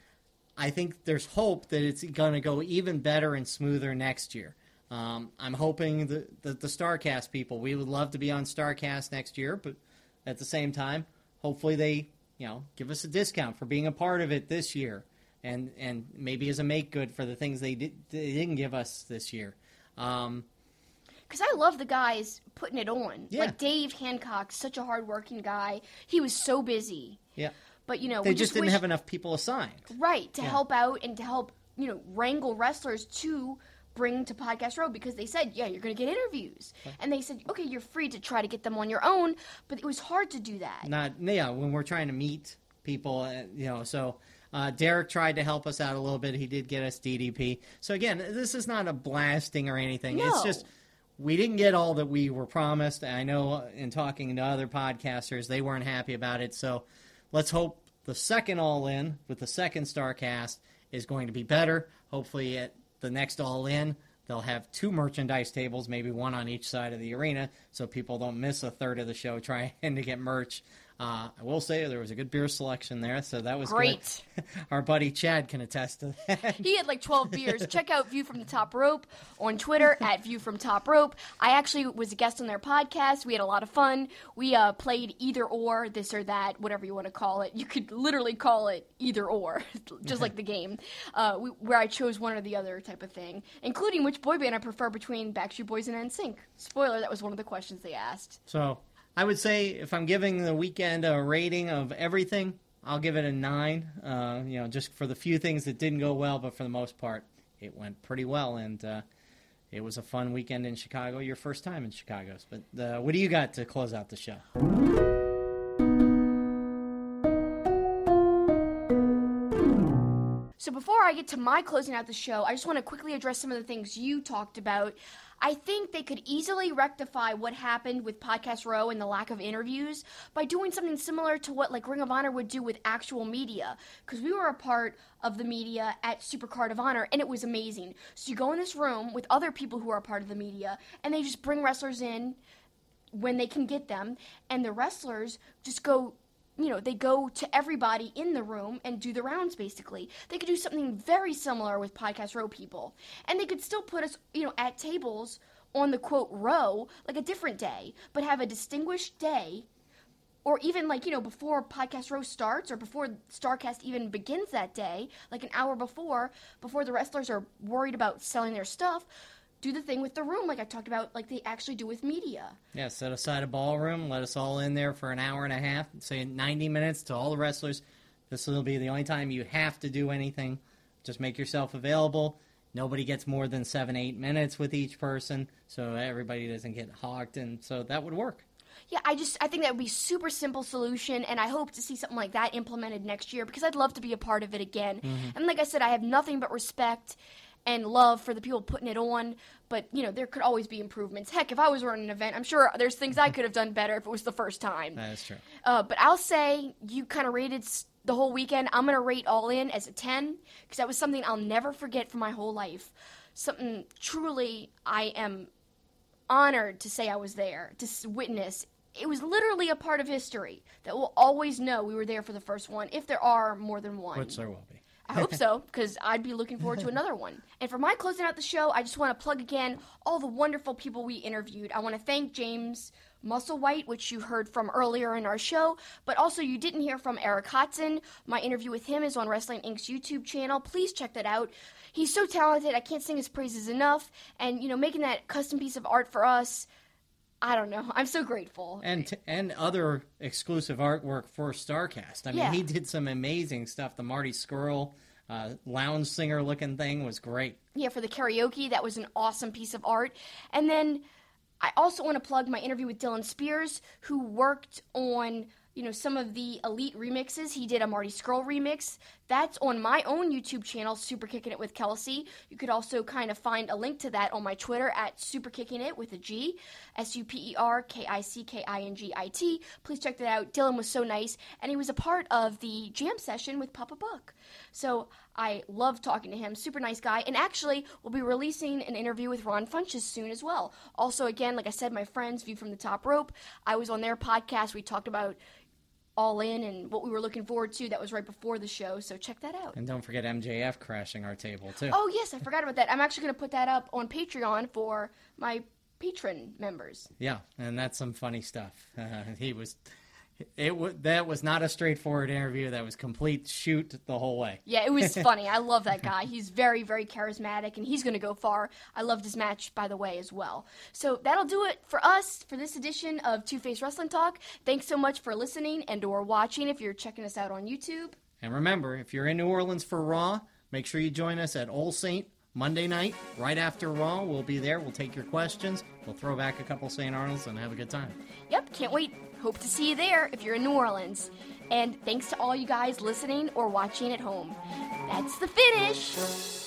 I think there's hope that it's going to go even better and smoother next year. Um, I'm hoping that the, the Starrcast people, we would love to be on Starrcast next year, but at the same time, hopefully they, you know, give us a discount for being a part of it this year, and and maybe as a make good for the things they did they didn't give us this year. Um, Because I love the guys putting it on. Yeah. Like Dave Hancock, such a hardworking guy. He was so busy. yeah, But, you know, they we just, just, didn't wish, have enough people assigned. Right, to Yeah. help out and to help, you know, wrangle wrestlers to bring to Podcast Row because they said, yeah, you're going to get interviews. And they said, okay, you're free to try to get them on your own, but it was hard to do that. not yeah when we're trying to meet people uh, you know so uh, derek tried to help us out a little bit he did get us ddp so again this is not a blasting or anything No. it's just we didn't get all that we were promised. I know in talking to other podcasters they weren't happy about it. So let's hope the second all in with the second Starrcast is going to be better. Hopefully at the next all in they'll have two merchandise tables maybe one on each side of the arena so people don't miss a third of the show trying to get merch uh, I will say there was a good beer selection there, so that was Great. Our buddy Chad can attest to that. He had like 12 beers. Check out View from the Top Rope on Twitter at View from Top Rope. I actually was a guest on their podcast. We had a lot of fun. We uh, played either or, this or that, whatever you want to call it. You could literally call it either or, just like the game, uh, we, where I chose one or the other type of thing, including which boy band I prefer between Backstreet Boys and NSYNC. Spoiler, that was one of the questions they asked. So I would say if I'm giving the weekend a rating of everything, I'll give it a nine. Uh, you know, just for the few things that didn't go well, but for the most part, it went pretty well, and uh, it was a fun weekend in Chicago. Your first time in Chicago, but uh, what do you got to close out the show? So before I get to my closing out the show, I just want to quickly address some of the things you talked about. I think they could easily rectify what happened with Podcast Row and the lack of interviews by doing something similar to what like Ring of Honor would do with actual media. Because we were a part of the media at Supercard of Honor, and it was amazing. So you go in this room with other people who are a part of the media, and they just bring wrestlers in when they can get them, and the wrestlers just go, you know, they go to everybody in the room and do the rounds basically. They could do something very similar with Podcast Row people, and they could still put us, you know, at tables on the quote row like a different day, but have a distinguished day. Or even like, you know, before Podcast Row starts or before Starrcast even begins that day, like an hour before, before the wrestlers are worried about selling their stuff, do the thing with the room like I talked about, like they actually do with media. Yeah, set aside a ballroom, let us all in there for an hour and a half, say 90 minutes to all the wrestlers. This will be the only time you have to do anything. Just make yourself available. Nobody gets more than seven, eight minutes with each person, so everybody doesn't get hogged, and so that would work. Yeah, I just I think that would be super simple solution, and I hope to see something like that implemented next year because I'd love to be a part of it again. Mm-hmm. And like I said, I have nothing but respect and love for the people putting it on. But you know, there could always be improvements. Heck, if I was running an event, I'm sure there's things I could have done better if it was the first time. That is true. Uh, but I'll say you kind of rated the whole weekend. I'm gonna rate All In as a 10 because that was something I'll never forget for my whole life. Something truly I am honored to say I was there to witness. It was literally a part of history that we'll always know we were there for the first one, if there are more than one. Which there will be. I hope so, because I'd be looking forward to another one. And for my closing out the show, I just want to plug again all the wonderful people we interviewed. I want to thank James Musselwhite, which you heard from earlier in our show, but also you didn't hear from Eric Hodson. My interview with him is on Wrestling Inc.'s YouTube channel. Please check that out. He's so talented, I can't sing his praises enough. And, you know, making that custom piece of art for us, I don't know. I'm so grateful. And t- and other exclusive artwork for Starrcast. I mean, Yeah. he did some amazing stuff. The Marty Scurll uh, lounge singer looking thing was great. yeah, for the karaoke. That was an awesome piece of art. And then I also want to plug my interview with Dylan Spears, who worked on you know some of the elite remixes. He did a Marty Scurll remix. That's on my own YouTube channel, Super Kicking It with Kelsey. You could also kind of find a link to that on my Twitter at Super Kicking It with a G, S U P E R K I C K I N G I T. Please check that out. Dylan was so nice, and he was a part of the jam session with Papa Buck. So I love talking to him. Super nice guy. And actually, we'll be releasing an interview with Ron Funches soon as well. Also, again, like I said, my friends, View from the Top Rope. I was on their podcast. We talked about all in and what we were looking forward to. That was right before the show, so check that out. And don't forget MJF crashing our table too. Oh yes, I forgot about that. I'm actually going to put that up on Patreon for my patron members. Yeah, and that's some funny stuff. Uh, he was it w- that was not a straightforward interview. That was complete shoot the whole way. Yeah, it was funny. I love that guy. He's very, very charismatic, and he's going to go far. I loved his match, by the way, as well. So that'll do it for us for this edition of Two Face Wrestling Talk. Thanks so much for listening and or watching. If you're checking us out on YouTube, And remember, if you're in New Orleans for Raw, make sure you join us at Old Saint Monday night, right after Raw. We'll be there. We'll take your questions. We'll throw back a couple St. Arnold's and have a good time. yep, can't wait. Hope to see you there if you're in New Orleans. And thanks to all you guys listening or watching at home. That's the finish.